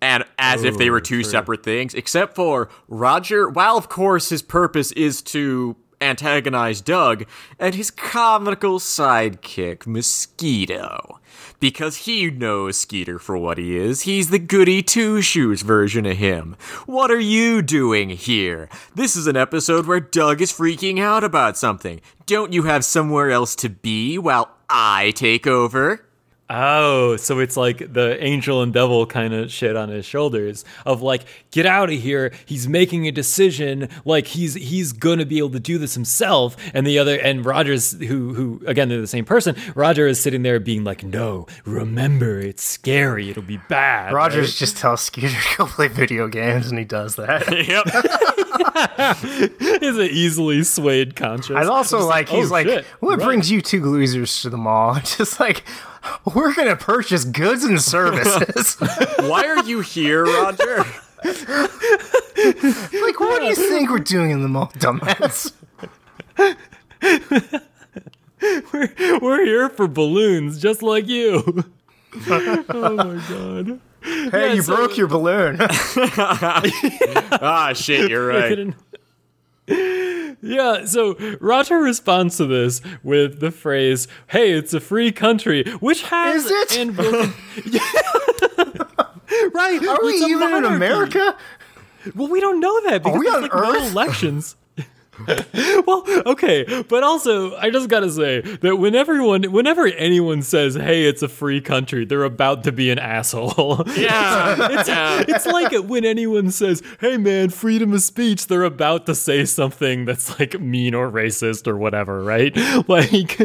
And as if they were oh, two separate things, except for Roger, while of course his purpose is to antagonize Doug, and his comical sidekick, Mosquito. Because he knows Skeeter for what he is. He's the goody two shoes version of him. What are you doing here? This is an episode where Doug is freaking out about something. Don't you have somewhere else to be while I take over? Oh, so it's like the angel and devil kind of shit on his shoulders of like, get out of here. He's making a decision. Like he's he's gonna be able to do this himself. And the other and Rogers, who who again they're the same person. Roger is sitting there being like, no, remember it's scary. It'll be bad. Rogers right? just tells Skeeter to go play video games, and he does that. <laughs> Yep. <laughs> is an easily swayed conscience. I'd also Just like he's oh, like, shit, what right. brings you two losers to the mall? <laughs> Just like <laughs> we're gonna purchase goods and services. <laughs> Why are you here, Roger? <laughs> like, what do you think we're doing in the mall, dumbass? we're, we're here for balloons, just like you. oh my god. Hey, you so- broke your balloon. ah, shit, you're right. Yeah, so Roger responds to this with the phrase, "Hey, it's a free country," which has Is it? and <laughs> right? Are we even in. America? Well, we don't know that because we there's on like no elections. <laughs> well, okay, but also I just gotta say that when everyone, whenever anyone says, "Hey, it's a free country," they're about to be an asshole. <laughs> Yeah. it's, it's like when anyone says, "Hey, man, freedom of speech," they're about to say something that's like mean or racist or whatever, right? <laughs> Like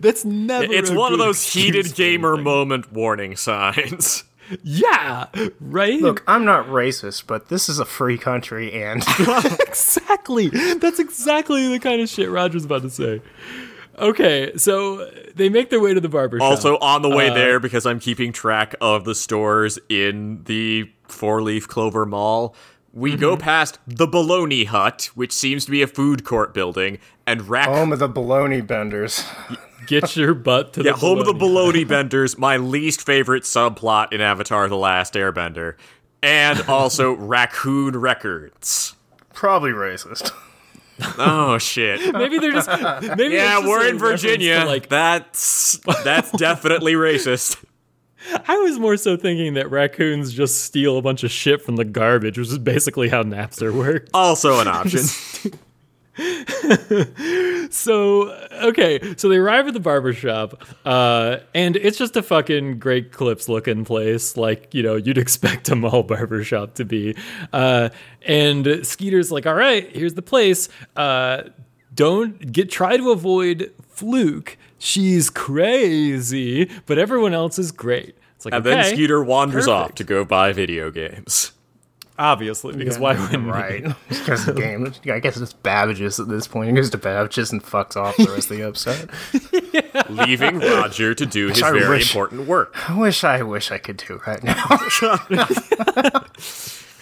that's never. It's one of those heated gamer moment warning signs. <laughs> Yeah, right. Look, I'm not racist, but this is a free country, and <laughs> exactly. That's exactly the kind of shit Roger's about to say. Okay, so they make their way to the barber shop. Also, on the Uh, way there, because I'm keeping track of the stores in the Four Leaf Clover Mall, We go past the Bologna Hut, which seems to be a food court building, and rack. Home of the baloney benders. Get your butt to yeah, the home of the bologna. Bologna <laughs> Benders, my least favorite subplot in Avatar: The Last Airbender, and also <laughs> Raccoon Records. Probably racist. Oh shit! <laughs> Maybe they're just maybe Yeah, it's just we're in reference to, Virginia. Like that's that's definitely racist. I was more so thinking that raccoons just steal a bunch of shit from the garbage, which is basically how Napster works. Also an option. <laughs> So okay, so they arrive at the barber shop, uh, and it's just a fucking great clips looking place, like you know you'd expect a mall <laughs> barber shop to be. Uh, and Skeeter's like, "All right, here's the place. Uh, don't get try to avoid Fluke. She's crazy, but everyone else is great." It's like and okay, then Skeeter wanders off to go buy video games. Obviously because why wouldn't? Right. Because the game, I guess it's Babbage's at this point. He goes to Babbage's and fucks off the rest of the episode. <laughs> leaving Roger to do <laughs> his I very wish- important work. I wish I wish I could do right now. <laughs>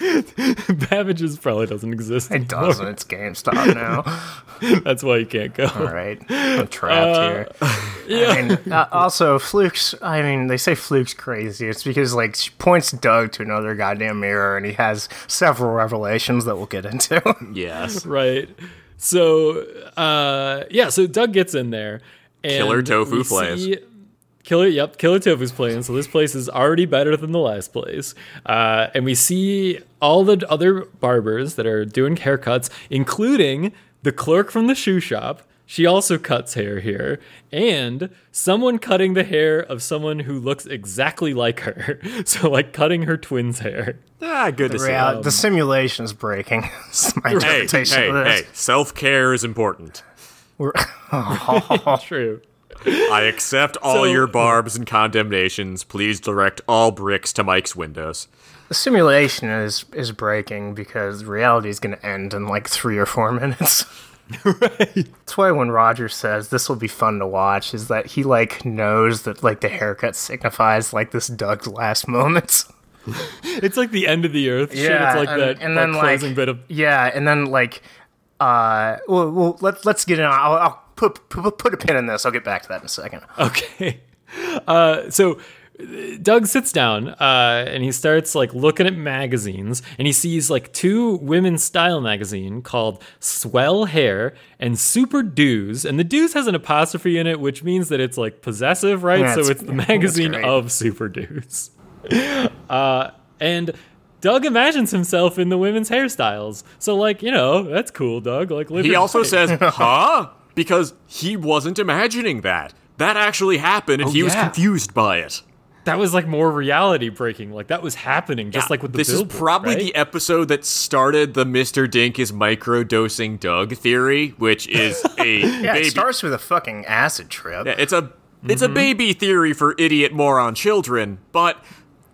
<laughs> Babbage's probably doesn't exist. It doesn't. It's GameStop now. <laughs> That's why you can't go. All right. I'm trapped here. <laughs> I mean, uh, also, Fluke's, I mean, they say Fluke's crazy. It's because, like, she points Doug to another goddamn mirror and he has several revelations that we'll get into. Yes. right so uh yeah so doug gets in there and Killer Tofu we plays. see- killer yep killer tofu's playing so this place is already better than the last place uh and we see all the other barbers that are doing haircuts including the clerk from the shoe shop she also cuts hair here and someone cutting the hair of someone who looks exactly like her <laughs> so like cutting her twin's hair Ah, good to see. Real- the simulation is breaking. <laughs> That's my Hey, interpretation hey, of this. hey! Self care is important. We're- <laughs> true I accept all So- your barbs and condemnations. Please direct all bricks to Mike's windows. the simulation is is breaking because reality is going to end in like three or four <laughs> minutes. <laughs> right. That's why when Roger says this will be fun to watch, is that he like knows that like the haircut signifies like this Doug's last moments. <laughs> It's like the end of the earth. shit. Yeah, it's like and- that, and that then, like- closing bit of. Yeah, and then like, uh, well, well let's let's get in. I'll, I'll put, put put a pin in this. I'll get back to that in a second. Okay. Uh, so Doug sits down uh, and he starts like looking at magazines and he sees like two women's style magazine called Swell Hair and Super Dues and the Dues has an apostrophe in it which means that it's like possessive right Yeah, so it's- it's the <laughs> magazine of Super Dues <laughs> uh, and Doug imagines himself in the women's hairstyles so like you know that's cool Doug like He also life. says, <laughs> "Huh?" Because he wasn't imagining that. That actually happened, and oh, he was confused by it. that was like more reality breaking like that was happening just Yeah, like with the this is probably right? the episode that started the Mr. Dink is microdosing Doug theory, which is <laughs> a Yeah, baby. it starts with a fucking acid trip. Yeah, it's a it's a mm-hmm. baby theory for idiot moron children, but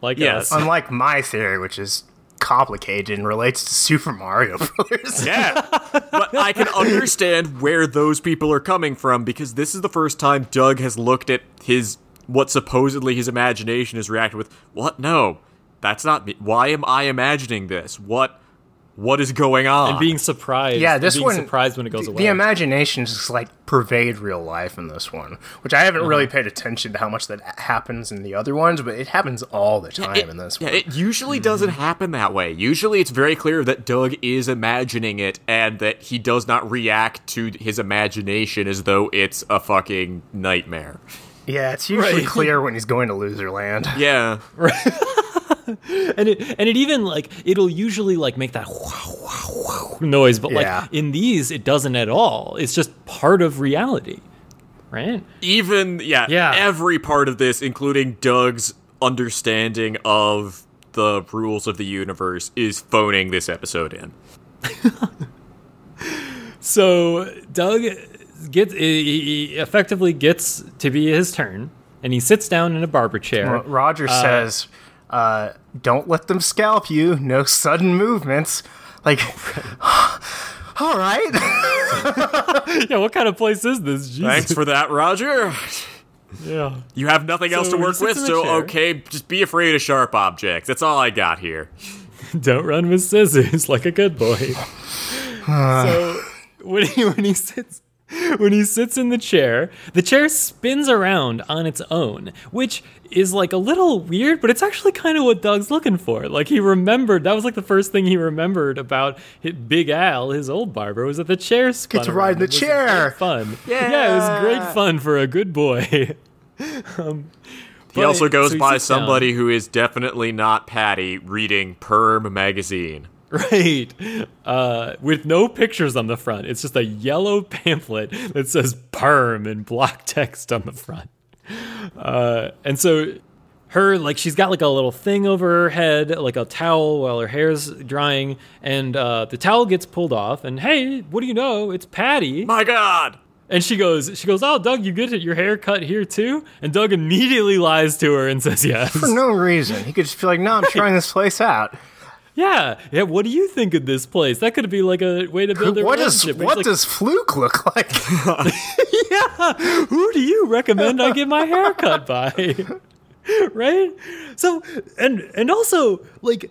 like Yes. us. Unlike my theory, which is complicated and relates to Super Mario <laughs> Brothers. yeah. but I can <laughs> understand where those people are coming from because this is the first time Doug has looked at his what supposedly his imagination is reacting with. What? No, that's not me. Why am I imagining this? What? What is going on? and being surprised. Yeah, this being one. surprised when it goes the, away. The imagination just like pervade real life in this one, which I haven't uh-huh. really paid attention to how much that happens in the other ones, but it happens all the time It- in this yeah, one. it usually doesn't happen that way. Usually it's very clear that Doug is imagining it and that he does not react to his imagination as though it's a fucking nightmare. Yeah, it's <laughs> usually Right. clear when he's going to Loserland. Yeah. <laughs> and it and it even like it'll usually like make that <laughs> noise, but Yeah. like in these it doesn't at all. It's just part of reality, right? Even yeah, Yeah. every part of this, including Doug's understanding of the rules of the universe, is phoning this episode in. So Doug gets he he effectively gets to be his turn, and he sits down in a barber chair. Ro- Roger says, uh, "Don't let them scalp you. No sudden movements." Like, <sighs> all right. <laughs> yeah, what kind of place is this? Jesus. Thanks for that, Roger. Yeah. You have nothing else to work with, so chair. okay, just be afraid of sharp objects. That's all I got here. <laughs> Don't run with scissors like a good boy. <sighs> so when he when he sits <laughs> when he sits in the chair, the chair spins around on its own, which is like a little weird, but it's actually kind of what Doug's looking for. Like he remembered that was like the first thing he remembered about hi- Big Al, his old barber, was that the chair spun Get to ride in the It was chair. Fun. Yeah. yeah, it was great fun for a good boy. <laughs> um, He also goes so he by sits down. somebody who is definitely not Patti reading Perm magazine. <laughs> Right. Uh, with no pictures on the front. It's just a yellow <laughs> pamphlet that says perm in block <laughs> text on the front. Uh, and so her, like, she's got like a little thing over her head, like a towel while her hair's drying. And uh, the towel gets pulled off. And hey, what do you know? It's Patti. My God! And she goes, she goes, oh, Doug, you get your hair cut here too? And Doug immediately lies to her and says yes. For no reason. He could just be like, no, I'm trying this place out. Yeah, yeah. What do you think of this place? That could be like a way to build a What does relationship. He's what like, does Fluke look like? <laughs> yeah, who do you recommend I get my hair cut by? <laughs> right? So and and also like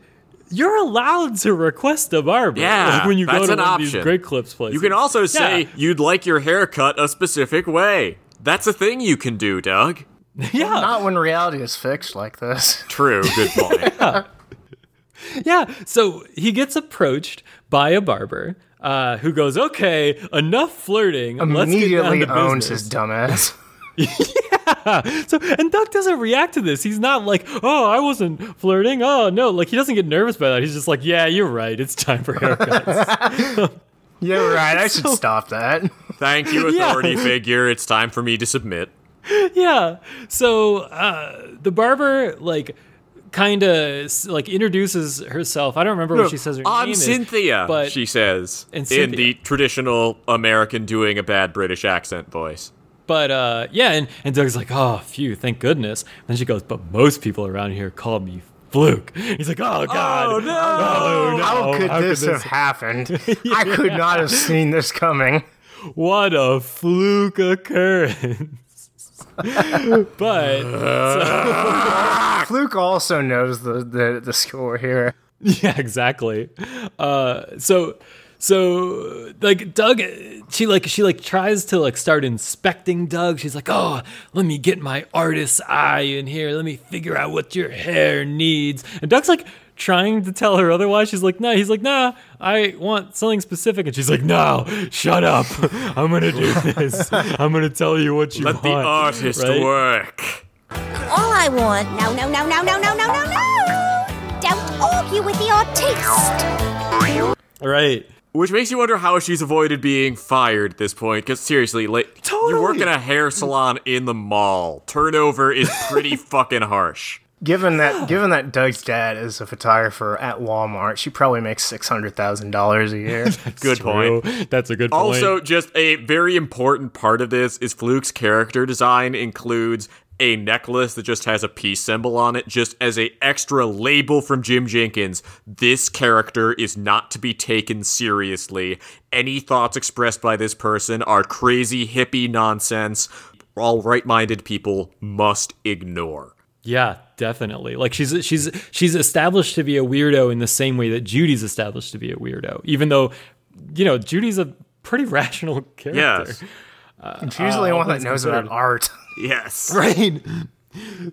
you're allowed to request a barber. Yeah, like when you go to an one of these. Great Clips places. You can also say Yeah. you'd like your hair cut a specific way. That's a thing you can do, Doug. <laughs> yeah, Not when reality is fixed like this. True, good point. yeah. <laughs> So he gets approached by a barber. Uh, who goes, okay, enough flirting. Let's get down Immediately to owns business." his dumbass. <laughs> <laughs> Yeah. So and Doug doesn't react to this. He's not like, "Oh, I wasn't flirting." Oh, no, like he doesn't get nervous by that. He's just like, "Yeah, you're right. It's time for haircuts." Yeah, right. I should stop that. Thank you, Yeah. authority figure. It's time for me to submit. yeah. So uh, the barber like kind of like introduces herself. I don't remember what she says her I'm name is, Cynthia, but she says in Cynthia. the traditional American doing a bad British accent voice. but uh, yeah, and, and Doug's like, "Oh, phew, thank goodness." And she goes, "But most people around here call me." Fluke. He's like, oh god, Oh, no. Oh, no. How could How this have happened? <laughs> I could not have seen this coming. What a fluke occurrence. <laughs> but <laughs> Fluke also knows the, the, the score here. yeah, exactly. Uh, so so like Doug, she like she like tries to like start inspecting Doug. She's like, oh, let me get my artist's eye in here. Let me figure out what your hair needs. And Doug's like trying to tell her otherwise. She's like, nah. He's like, nah. I want something specific. And she's like, no, shut up. <laughs> I'm gonna do this. I'm gonna tell you what you Let want. Let the artist right? work. All I want No, no, no, no, no, no, no, no, no! Don't argue with the artiste. Right. Which makes you wonder how she's avoided being fired at this point. Because seriously, like you work in a hair salon in the mall. Turnover is pretty <laughs> fucking harsh. Given that, <gasps> given that Doug's dad is a photographer at Walmart, she probably makes six hundred thousand dollars a year. <laughs> Good point. That's a good point. Also, just a very important part of this is Fluke's character design includes a necklace that just has a peace symbol on it, just as a extra label from Jim Jenkins. This character is not to be taken seriously. Any thoughts expressed by this person are crazy hippie nonsense. All right-minded people must ignore. Yeah, definitely. Like she's she's she's established to be a weirdo in the same way that Judy's established to be a weirdo. Even though, you know, Judy's a pretty <laughs> rational character. Yes. It's usually Uh, one that knows considered. about art. <laughs> Yes. Right.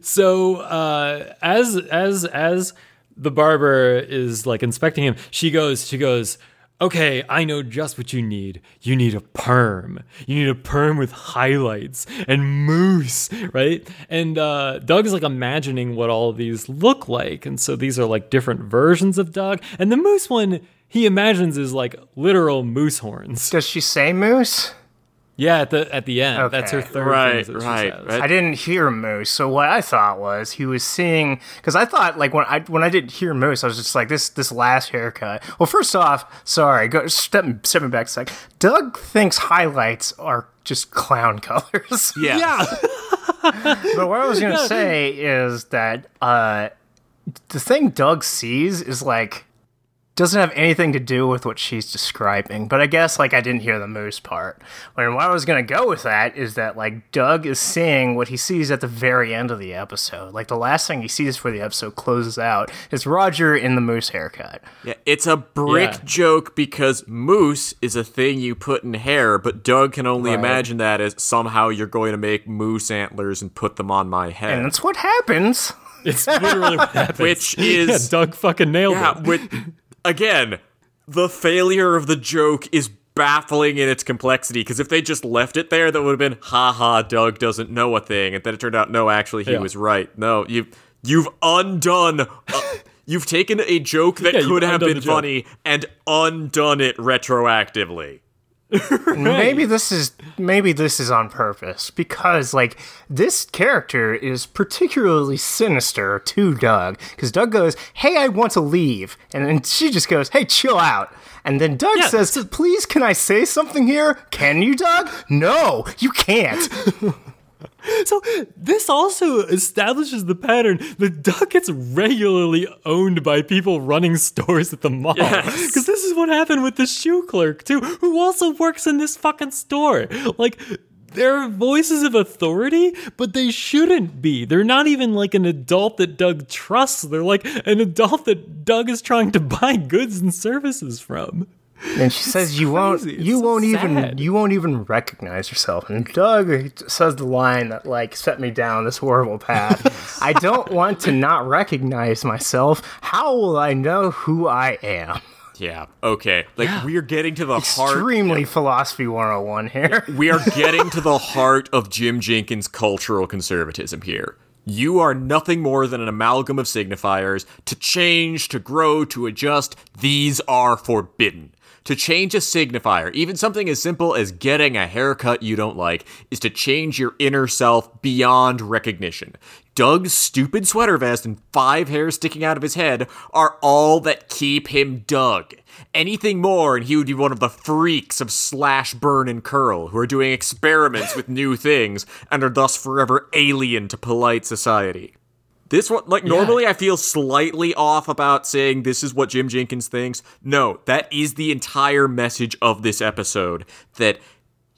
So uh as as as the barber is like inspecting him, she goes, she goes, Okay, I know just what you need. You need a perm. You need a perm with highlights and moose, right? And uh, Doug is like imagining what all these look like. And so these are like different versions of Doug. And the moose one he imagines is like literal moose horns. Does she say moose? Yeah, at the at the end. That's her Okay. third Right, that right, right. I didn't hear moose, so what I thought was he was seeing because I thought like when I when I didn't hear moose, I was just like this this last haircut. Well, first off, sorry, go step stepping back a sec. Doug thinks highlights are just clown <laughs> colors. Yeah. <laughs> but what I was gonna say is that uh, the thing Doug sees is like doesn't have anything to do with what she's describing. But I guess like I didn't hear the moose part. And what I was gonna go with that is that like Doug is seeing what he sees at the very end of the episode. Like the last thing he sees before the episode closes out is Roger in the moose haircut. Yeah, it's a brick Yeah. joke because moose is a thing you put in hair, but Doug can only Right. imagine that as somehow you're going to make moose antlers and put them on my head. And that's what happens. It's literally what <laughs> happens. Which <laughs> yeah, is- Doug fucking nailed Yeah, it. with <laughs> again, the failure of the joke is baffling in its complexity because if they just left it there, that would have been, ha ha, Doug doesn't know a thing, and then it turned out, no, actually, he Yeah. was right. No, you you've undone. Uh, you've taken a joke that Yeah, could have been funny and undone it retroactively. <laughs> Maybe this is maybe this is on purpose because like this character is particularly sinister to Doug because Doug goes, "Hey, I want to leave," and then she just goes, "Hey, chill out." And then Doug Yeah, says, "Please, can I say something here? Can you, Doug? No, you can't." <laughs> So this also establishes the pattern that Doug gets regularly owned by people running stores at the mall. Yes. Because this is what happened with the shoe clerk too, who also works in this fucking store. Like they're voices of authority, but they shouldn't be. They're not even like an adult that Doug trusts. They're like an adult that Doug is trying to buy goods and services from. And she says, "You won't. You so won't even, you won't even recognize yourself." And Doug says the line that like set me down this horrible path. I don't want to not recognize myself. How will I know who I am? Yeah. Okay. Like we're getting to the heart. Extremely philosophy 101 here. <laughs> We are getting to the heart of Jim Jenkins' cultural conservatism here. You are nothing more than an amalgam of signifiers. To change, to grow, to adjust, these are forbidden. To change a signifier, even something as simple as getting a haircut you don't like, is to change your inner self beyond recognition. Doug's stupid sweater vest and five hairs sticking out of his head are all that keep him Doug. Anything more, and he would be one of the freaks of Slash, Burn, and Curl, who are doing experiments with new things and are thus forever alien to polite society. This one, like, normally I feel slightly off about saying this is what Jim Jenkins thinks. No, that is the entire message of this episode that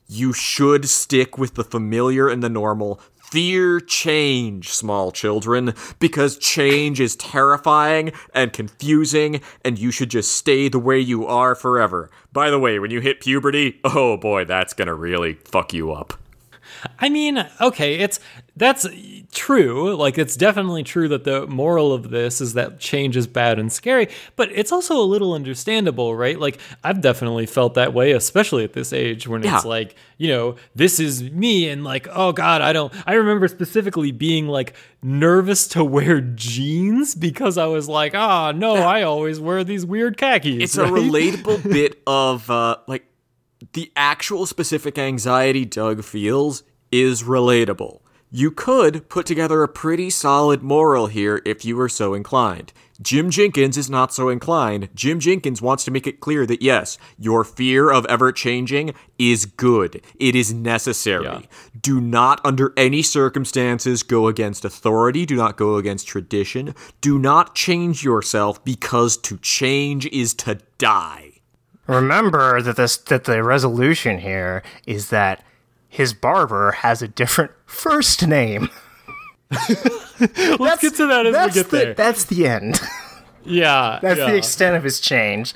you should stick with the familiar and the normal. Fear change, small children, because change is terrifying and confusing, and you should just stay the way you are forever. By the way, when you hit puberty, oh boy, that's gonna really fuck you up. I mean, okay, it's that's true. Like it's definitely true that the moral of this is that change is bad and scary, but it's also a little understandable, right? Like I've definitely felt that way, especially at this age when Yeah. it's like, you know, this is me and like, oh god, I don't I remember specifically being like nervous to wear jeans because I was like, ah, no, I always wear these weird khakis. It's a relatable <laughs> bit of uh like the actual specific anxiety Doug feels is relatable. You could put together a pretty solid moral here if you were so inclined. Jim Jenkins is not so inclined. Jim Jenkins wants to make it clear that yes, your fear of ever changing is good. It is necessary. Yeah. Do not, under any circumstances, go against authority. Do not go against tradition. Do not change yourself because to change is to die. Remember that this that the resolution here is that his barber has a different first name. Let's get to that as we that's get the, there. That's the end. yeah. <laughs> That's yeah. the extent of his change.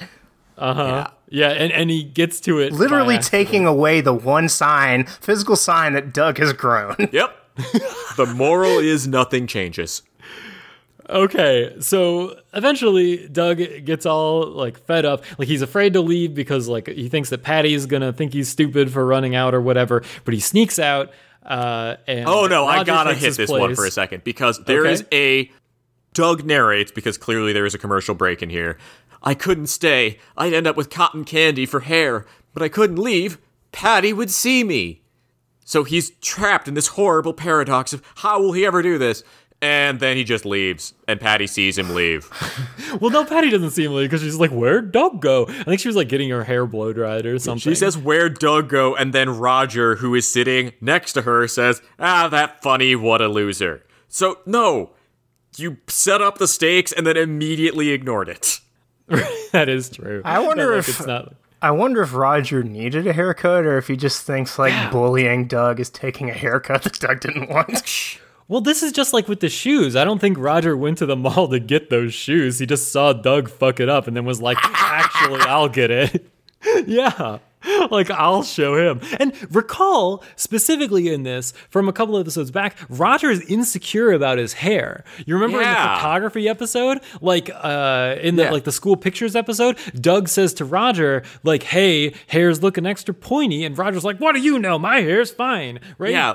Uh huh. Yeah, and, and he gets to it. Literally taking away the one sign, physical sign that Doug has grown. Yep. <laughs> the moral is nothing changes. Okay, so eventually Doug gets all like fed up. Like he's afraid to leave because like he thinks that Patti's gonna think he's stupid for running out or whatever. But he sneaks out. Uh, and Oh no, I gotta hit his this one for a second because there Okay. is a Doug narrates because clearly there is a commercial break in here. I couldn't stay. I'd end up with cotton candy for hair, but I couldn't leave. Patti would see me. So he's trapped in this horrible paradox of how will he ever do this? And then he just leaves, and Patti sees him leave. <laughs> Well, no, Patti doesn't see him leave because she's like, "Where'd Doug go?" I think she was like getting her hair blow dried or something. She says, Where'd Doug go? And then Roger, who is sitting next to her, says, Ah, that funny, what a loser. So, no, you set up the stakes and then immediately ignored it. <laughs> that is true. I wonder Like, if- it's not. I wonder if Roger needed a haircut or if he just thinks like bullying Doug is taking a haircut that Doug didn't want. <laughs> Well, this is just like with the shoes. I don't think Roger went to the <laughs> mall to get those shoes. He just saw Doug fuck it up and then was like, actually, I'll get it. <laughs> yeah. Like, I'll show him. And recall, specifically in this, from a couple episodes back, Roger is insecure about his hair. You remember in the Yeah. photography episode? Like, uh, in the, Yeah. like, the school pictures episode, Doug says to Roger, like, hey, hair's looking extra pointy. And Roger's like, what do you know? My hair's fine. Right? Yeah.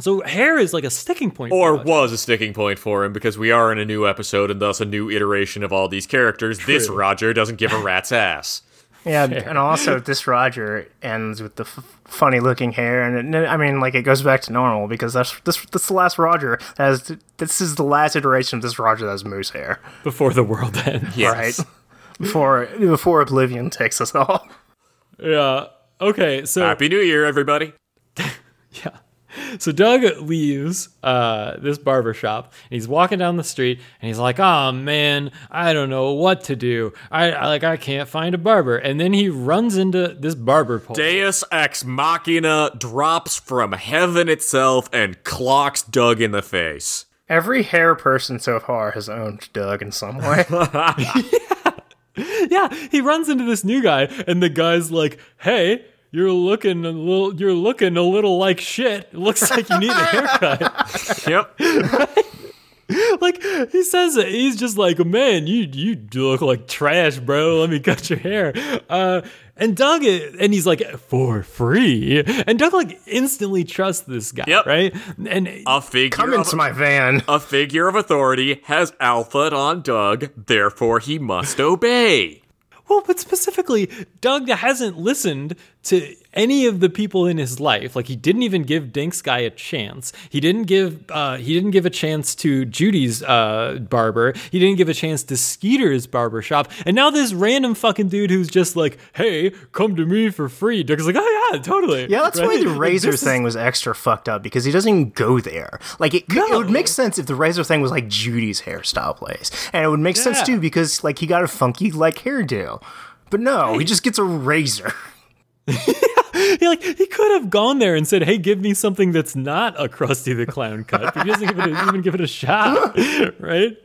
So hair is like a sticking point. Or for was a sticking point for him because we are in a new episode and thus a new iteration of all these characters. This Roger doesn't give a rat's ass. Yeah, and also this Roger ends with the f- funny looking hair, and it, I mean, like it goes back to normal because that's this that's the last Roger that has. This is the last iteration of this Roger that has moose hair, before the world <laughs> ends. Yes. right? Before before Oblivion takes us all. Yeah. Okay. So Happy New Year, everybody. <laughs> yeah. <laughs> So Doug leaves uh, this barber shop and he's walking down the street and he's like, "Oh man, I don't know what to do. I, I like I can't find a barber." And then he runs into this barber pole. Deus Ex Machina drops from heaven itself and clocks Doug in the face. Every hair person so far has owned Doug in some way. <laughs> <laughs> yeah, he runs into this new guy and the guy's like, "Hey." You're looking a little. You're looking a little like shit. It looks like you need a haircut. <laughs> Yep. <laughs> like he says it. He's just like, man, you you look like trash, bro. Let me cut your hair. Uh, and Doug, and he's like, for free. And Doug like instantly trusts this guy, Yep. right? And A figure Come of into my van. a figure of authority has alpha on Doug, therefore he must obey. Well, but specifically, Doug hasn't listened to any of the people in his life. Like he didn't even give Dink's guy a chance. He didn't give uh, he didn't give a chance to Judy's uh, barber. He didn't give a chance to Skeeter's barber shop. And now this random fucking dude who's just like, "Hey, come to me for free." Doug's like, "Oh yeah, totally." Yeah, that's why Right? the Like, razor is- thing was extra fucked up because he doesn't even go there. Like it, could, it would make sense if the razor thing was like Judy's hairstyle place, and it would make sense too because like he got a funky like hairdo, but no, he just gets a razor. <laughs> <laughs> He like he could have gone there and said, "Hey, give me something that's not a Krusty the Clown cut." But he doesn't give it a, even give it a shot, <laughs> right?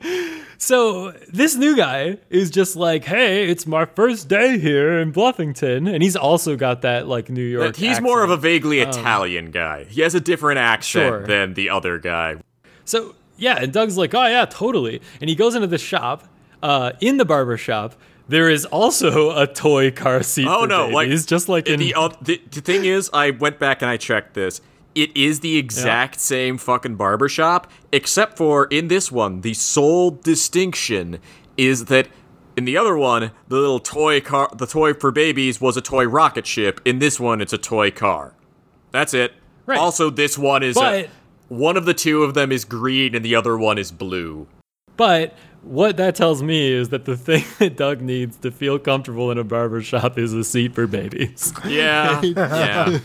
So this new guy is just like, "Hey, it's my first day here in Bluffington," and he's also got that like New York. But he's more of a accent. vaguely Italian guy. He has a different accent Sure. than the other guy. So yeah, and Doug's like, "Oh yeah, totally," and he goes into the shop. Uh, in the barber shop, there is also a toy car seat. Oh no! Like babies, just like in the, uh, the the thing is, I went back and I checked this. It is the exact same fucking barbershop, except for in this one, the sole distinction is that in the other one, the little toy car, the toy for babies was a toy rocket ship. In this one, it's a toy car. That's it. Right. Also, this one is But- a, one of the two of them is green and the other one is blue. But what that tells me is that the <laughs> thing that Doug needs to feel comfortable in a barber shop is a seat for babies. Yeah, <laughs> yeah.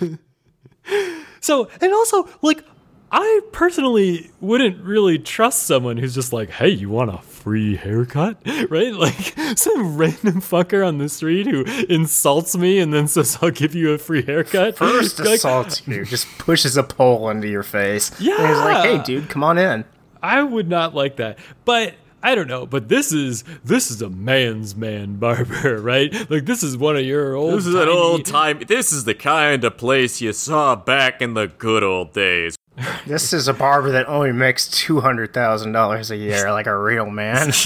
So, and also, like, I personally wouldn't really trust someone who's just like, hey, you want a free haircut? <laughs> Right? Like, <laughs> some random fucker on the street who insults me and then says, I'll give you a free haircut. First Like, assaults you, just pushes a pole into your face. and he's like, "Hey, dude, come on in." I would not like that. But I don't know, but this is this is a man's man <laughs> barber, right? Like this is one of your old This is an old time. This is the kind of place you saw back in the good old days. <laughs> This is a barber that only makes two hundred thousand dollars a year, like a real man. <laughs>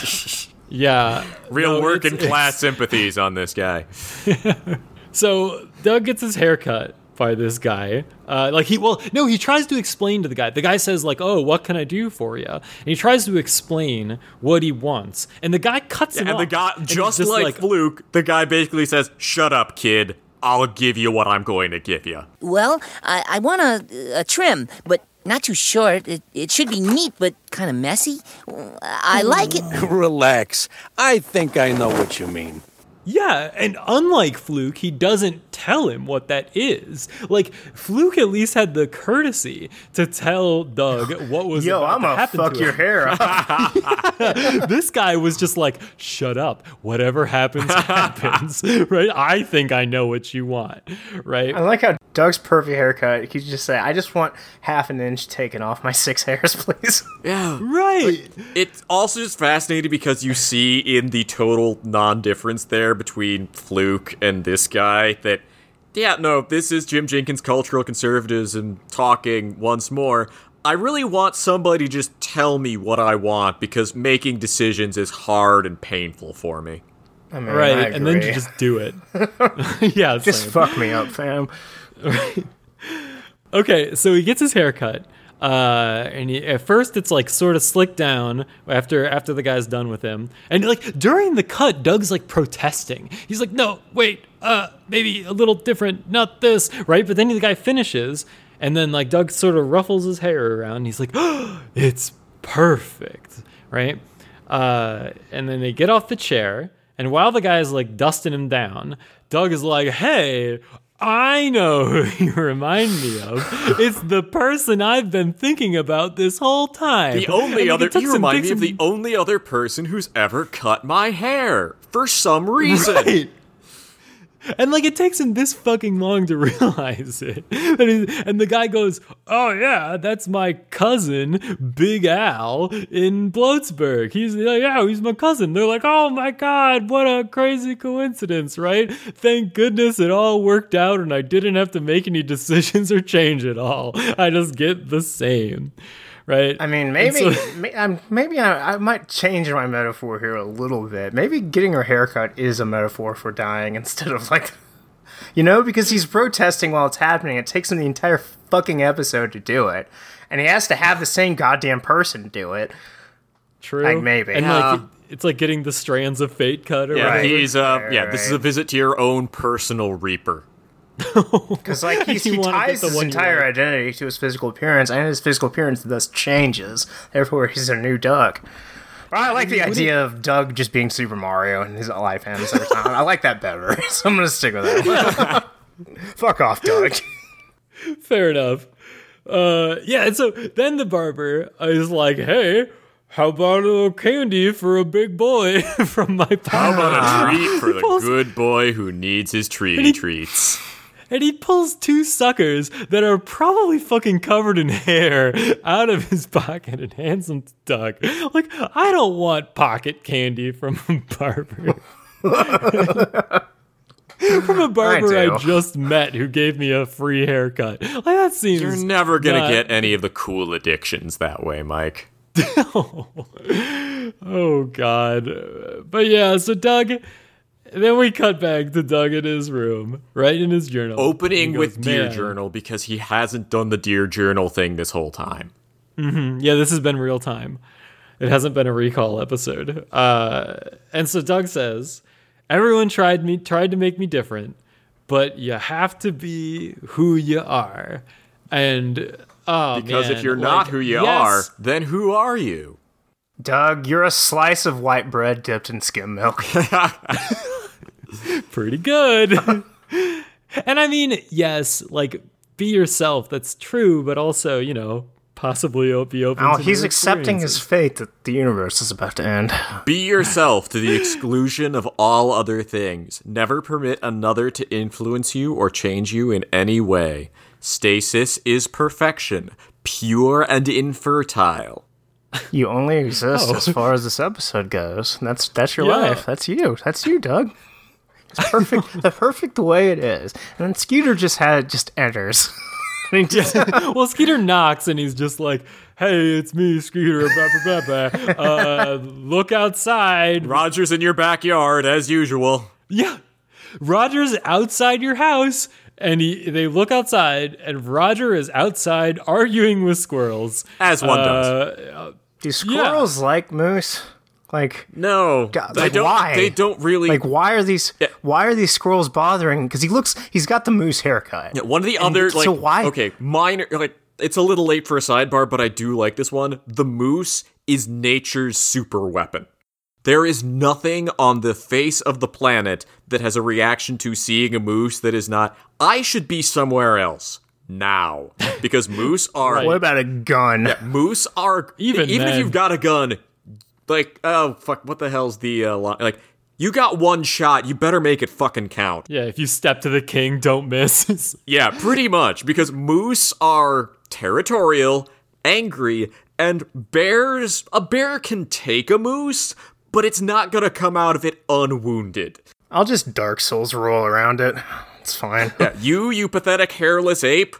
Yeah. Real No, working it's- class sympathies on this guy. So Doug gets his hair cut by this guy. Uh, like he, well, no, he tries to explain to the guy. The guy says like, "Oh, what can I do for you?" And he tries to explain what he wants, and the guy cuts him And the guy, And he's just, like, Fluke, the guy basically says, "Shut up, kid. I'll give you what I'm going to give you." Well, I, I want a, a trim, but not too short. It, it should be neat, but kind of messy. I like it. <laughs> Relax. I think I know what you mean. Yeah, and unlike Fluke, he doesn't tell him what that is. Like Fluke at least had the courtesy to tell Doug <laughs> what was Yo, about I'm to gonna happen fuck to your him. hair <laughs> up. This guy was just like, "Shut up. Whatever happens, <laughs> happens." right? I think I know what you want. Right? I like how Doug's perfect haircut. He just say, "I just want half an inch taken off my six hairs, please." Yeah. right. It's also just fascinating because you see in the total non-difference there between Fluke and this guy that, yeah, no, this is Jim Jenkins' cultural conservatism talking once more. I really want somebody to just tell me what I want because making decisions is hard and painful for me. I mean, Right, I and then you just do it. <laughs> <laughs> yeah, just same. fuck me up, fam. <laughs> Okay, so he gets his hair cut. Uh, and he, at first it's like sort of slicked down after after the guy's done with him, and like during the cut, Doug's like protesting. He's like, "No, wait, uh, maybe a little different, not this, right?" But then the guy finishes, and then like Doug sort of ruffles his hair around. He's like, oh, <gasps> "It's perfect," right? Uh, and then they get off the chair, and while the guy's like dusting him down, Doug is like, "Hey." I know who <laughs> you remind me of. It's the person I've been thinking about this whole time. The only And, other you remind me of the only other person who's ever cut my hair for some <laughs> reason. Right. And like it takes him this fucking long to <laughs> realize it. And, he- and the guy goes, "Oh yeah, that's my cousin, Big Al in Bloatsburg. He's like, yeah, he's my cousin." They're like, "Oh my god, what a crazy coincidence, right? Thank goodness it all worked out and I didn't have to make any <laughs> decisions or change at all. I just get the same." Right? I mean, maybe, so- <laughs> may, I'm, maybe I, I might change my metaphor here a little bit. Maybe getting her haircut is a metaphor for dying <laughs> instead of like, <laughs> you know, because he's protesting while it's happening. It takes him the entire fucking episode to do it, and he has to have the same goddamn person do it. True. Like, maybe. And Yeah. like it's like getting the strands of fate cut or Yeah, whatever. he's uh Right, yeah, this is a visit to your own personal reaper. <laughs> Because like he's, <laughs> You he ties his entire like. identity to his physical appearance, and his physical appearance thus changes. Therefore, he's a new Doug. But I like the idea of Doug just being Super Mario and his life ends every time. I like that better, <laughs> so I'm gonna stick with that. Fuck off, Doug. Fair enough. Uh, yeah, and so then the barber is like, "Hey, how about a little candy for a big boy from my pocket? How about a treat for the good boy who needs his treaty treats? And he pulls two suckers that are probably fucking covered in hair out of his pocket and hands them to Doug. Like, I don't want pocket candy from a barber. <laughs> from a barber I, do. just met who gave me a free haircut. Like, that seems. You're never gonna not- get any of the cool addictions that way, Mike. <laughs> Oh God! Uh, But yeah, so Doug. Then we cut back to Doug in his room, right in his journal. Opening He with goes, Dear "Man." Journal because he hasn't done the Dear Journal thing this whole time. Yeah, this has been real time. It hasn't been a recall episode. Uh, and so Doug says, "Everyone tried me, tried to make me different, but you have to be who you are." And oh, Because if you're not who you yes, are, then who are you? Doug, you're a slice of white bread dipped in skim milk. <laughs> <laughs> pretty good. <laughs> and I mean, yes, like be yourself. That's true, but also, you know, possibly be open. Oh, he's accepting his fate that the universe is about to end. Be yourself to the exclusion of all other things. Never permit another to influence you or change you in any way. Stasis is perfection, pure and infertile. You only exist <laughs> Oh. as far as this episode goes. That's that's your Yeah. life. That's you. That's you, Doug. It's perfect. <laughs> the perfect way it is. And then Skeeter just had just enters. <laughs> I mean, just, <laughs> well, Skeeter knocks and he's just like, "Hey, it's me, Skeeter. Blah, blah, blah, blah. Uh, look outside." Roger's in your backyard as usual. Yeah, Roger's outside your house, and he they look outside, and Roger is outside arguing with squirrels. As one does. Uh, do squirrels like moose? Like, No, God, they like, don't. why? They don't really. like why are these why are these squirrels bothering? Because he looks, he's got the moose haircut. Yeah, one of the And other so like why- okay minor like it's a little late for a sidebar but i do like this one the moose is nature's super weapon There is nothing on the face of the planet that has a reaction to seeing a moose that is not, I should be somewhere else now. Because moose are What about a gun? moose are Even even then. if you've got a gun, like oh fuck, what the hell's the uh, li- like? You got one shot, you better make it fucking count. Yeah, if you step to the king, don't miss. <laughs> Yeah, pretty much because moose are territorial, angry, and bears. A bear can take a moose, but it's not gonna come out of it unwounded. I'll just Dark Souls roll around it. It's fine. Yeah, you, you pathetic hairless ape,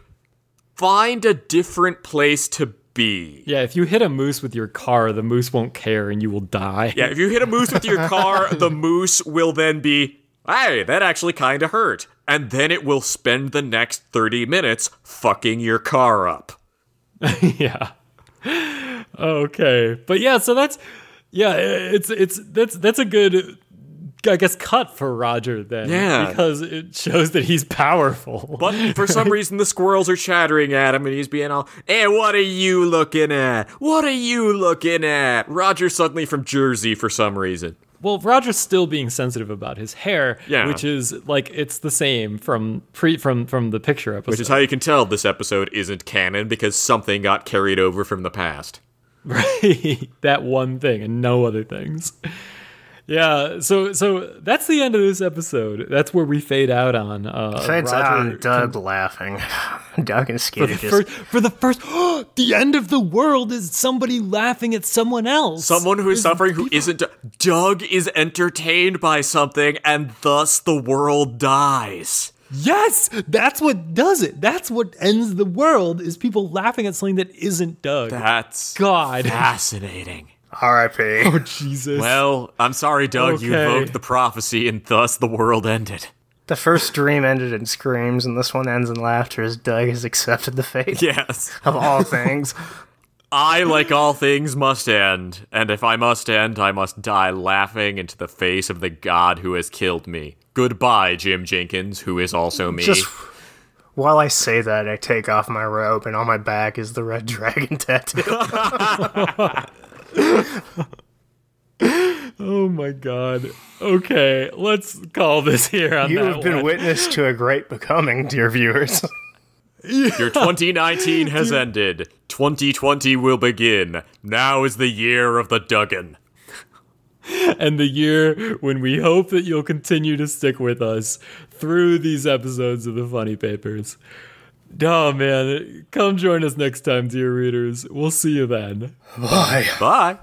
find a different place to be. yeah, if you hit a moose with your car, the moose won't care and you will die. Yeah, if you hit a moose with your car, <laughs> the moose will then be, hey, that actually kind of hurt. And then it will spend the next 30 minutes fucking your car up. <laughs> yeah. Okay, but yeah, so that's yeah, it's it's that's that's a good, I guess, cut for Roger then. Yeah. because it shows that he's powerful. But for some <laughs> reason, the squirrels are chattering at him and he's being all, hey, what are you looking at? What are you looking at? Roger suddenly from Jersey for some reason. Well, Roger's still being sensitive about his hair, Yeah. which is like it's the same from pre from from the picture episode. Which is how you can tell this episode isn't canon because something got carried over from the past. <laughs> Right. that one thing and no other things. Yeah, so so that's the end of this episode. That's where we fade out on. Uh, Fades Roger on Doug laughing. <laughs> Doug and for Skitty the just first, for the first, <gasps> the end of the world is somebody laughing at someone else. Someone who is suffering who isn't. Doug is entertained by something and thus the world dies. Yes, that's what does it. That's what ends the world is people laughing at something that isn't Doug. That's God, <laughs> fascinating. R.I.P. <laughs> Oh Jesus. Well, I'm sorry, Doug. You Okay. invoked the prophecy and thus the world ended. The first dream ended in screams, and this one ends in laughter as Doug has accepted the fate Yes. of all things. <laughs> I, like all things, must end. And if I must end, I must die laughing into the face of the god who has killed me. Goodbye, Jim Jenkins, who is also me. Just while I say that, I take off my robe, and on my back is the red dragon tattoo. <laughs> oh my God. Okay, let's call this here on you have been one. witness to a great becoming, dear viewers. <laughs> Your 2019 has ended. 2020 will begin. Now is the year of the Duggan. and the year when we hope that you'll continue to stick with us through these episodes of the Funnie Papers. Oh man, come join us next time, dear readers. We'll see you then. Bye. Bye.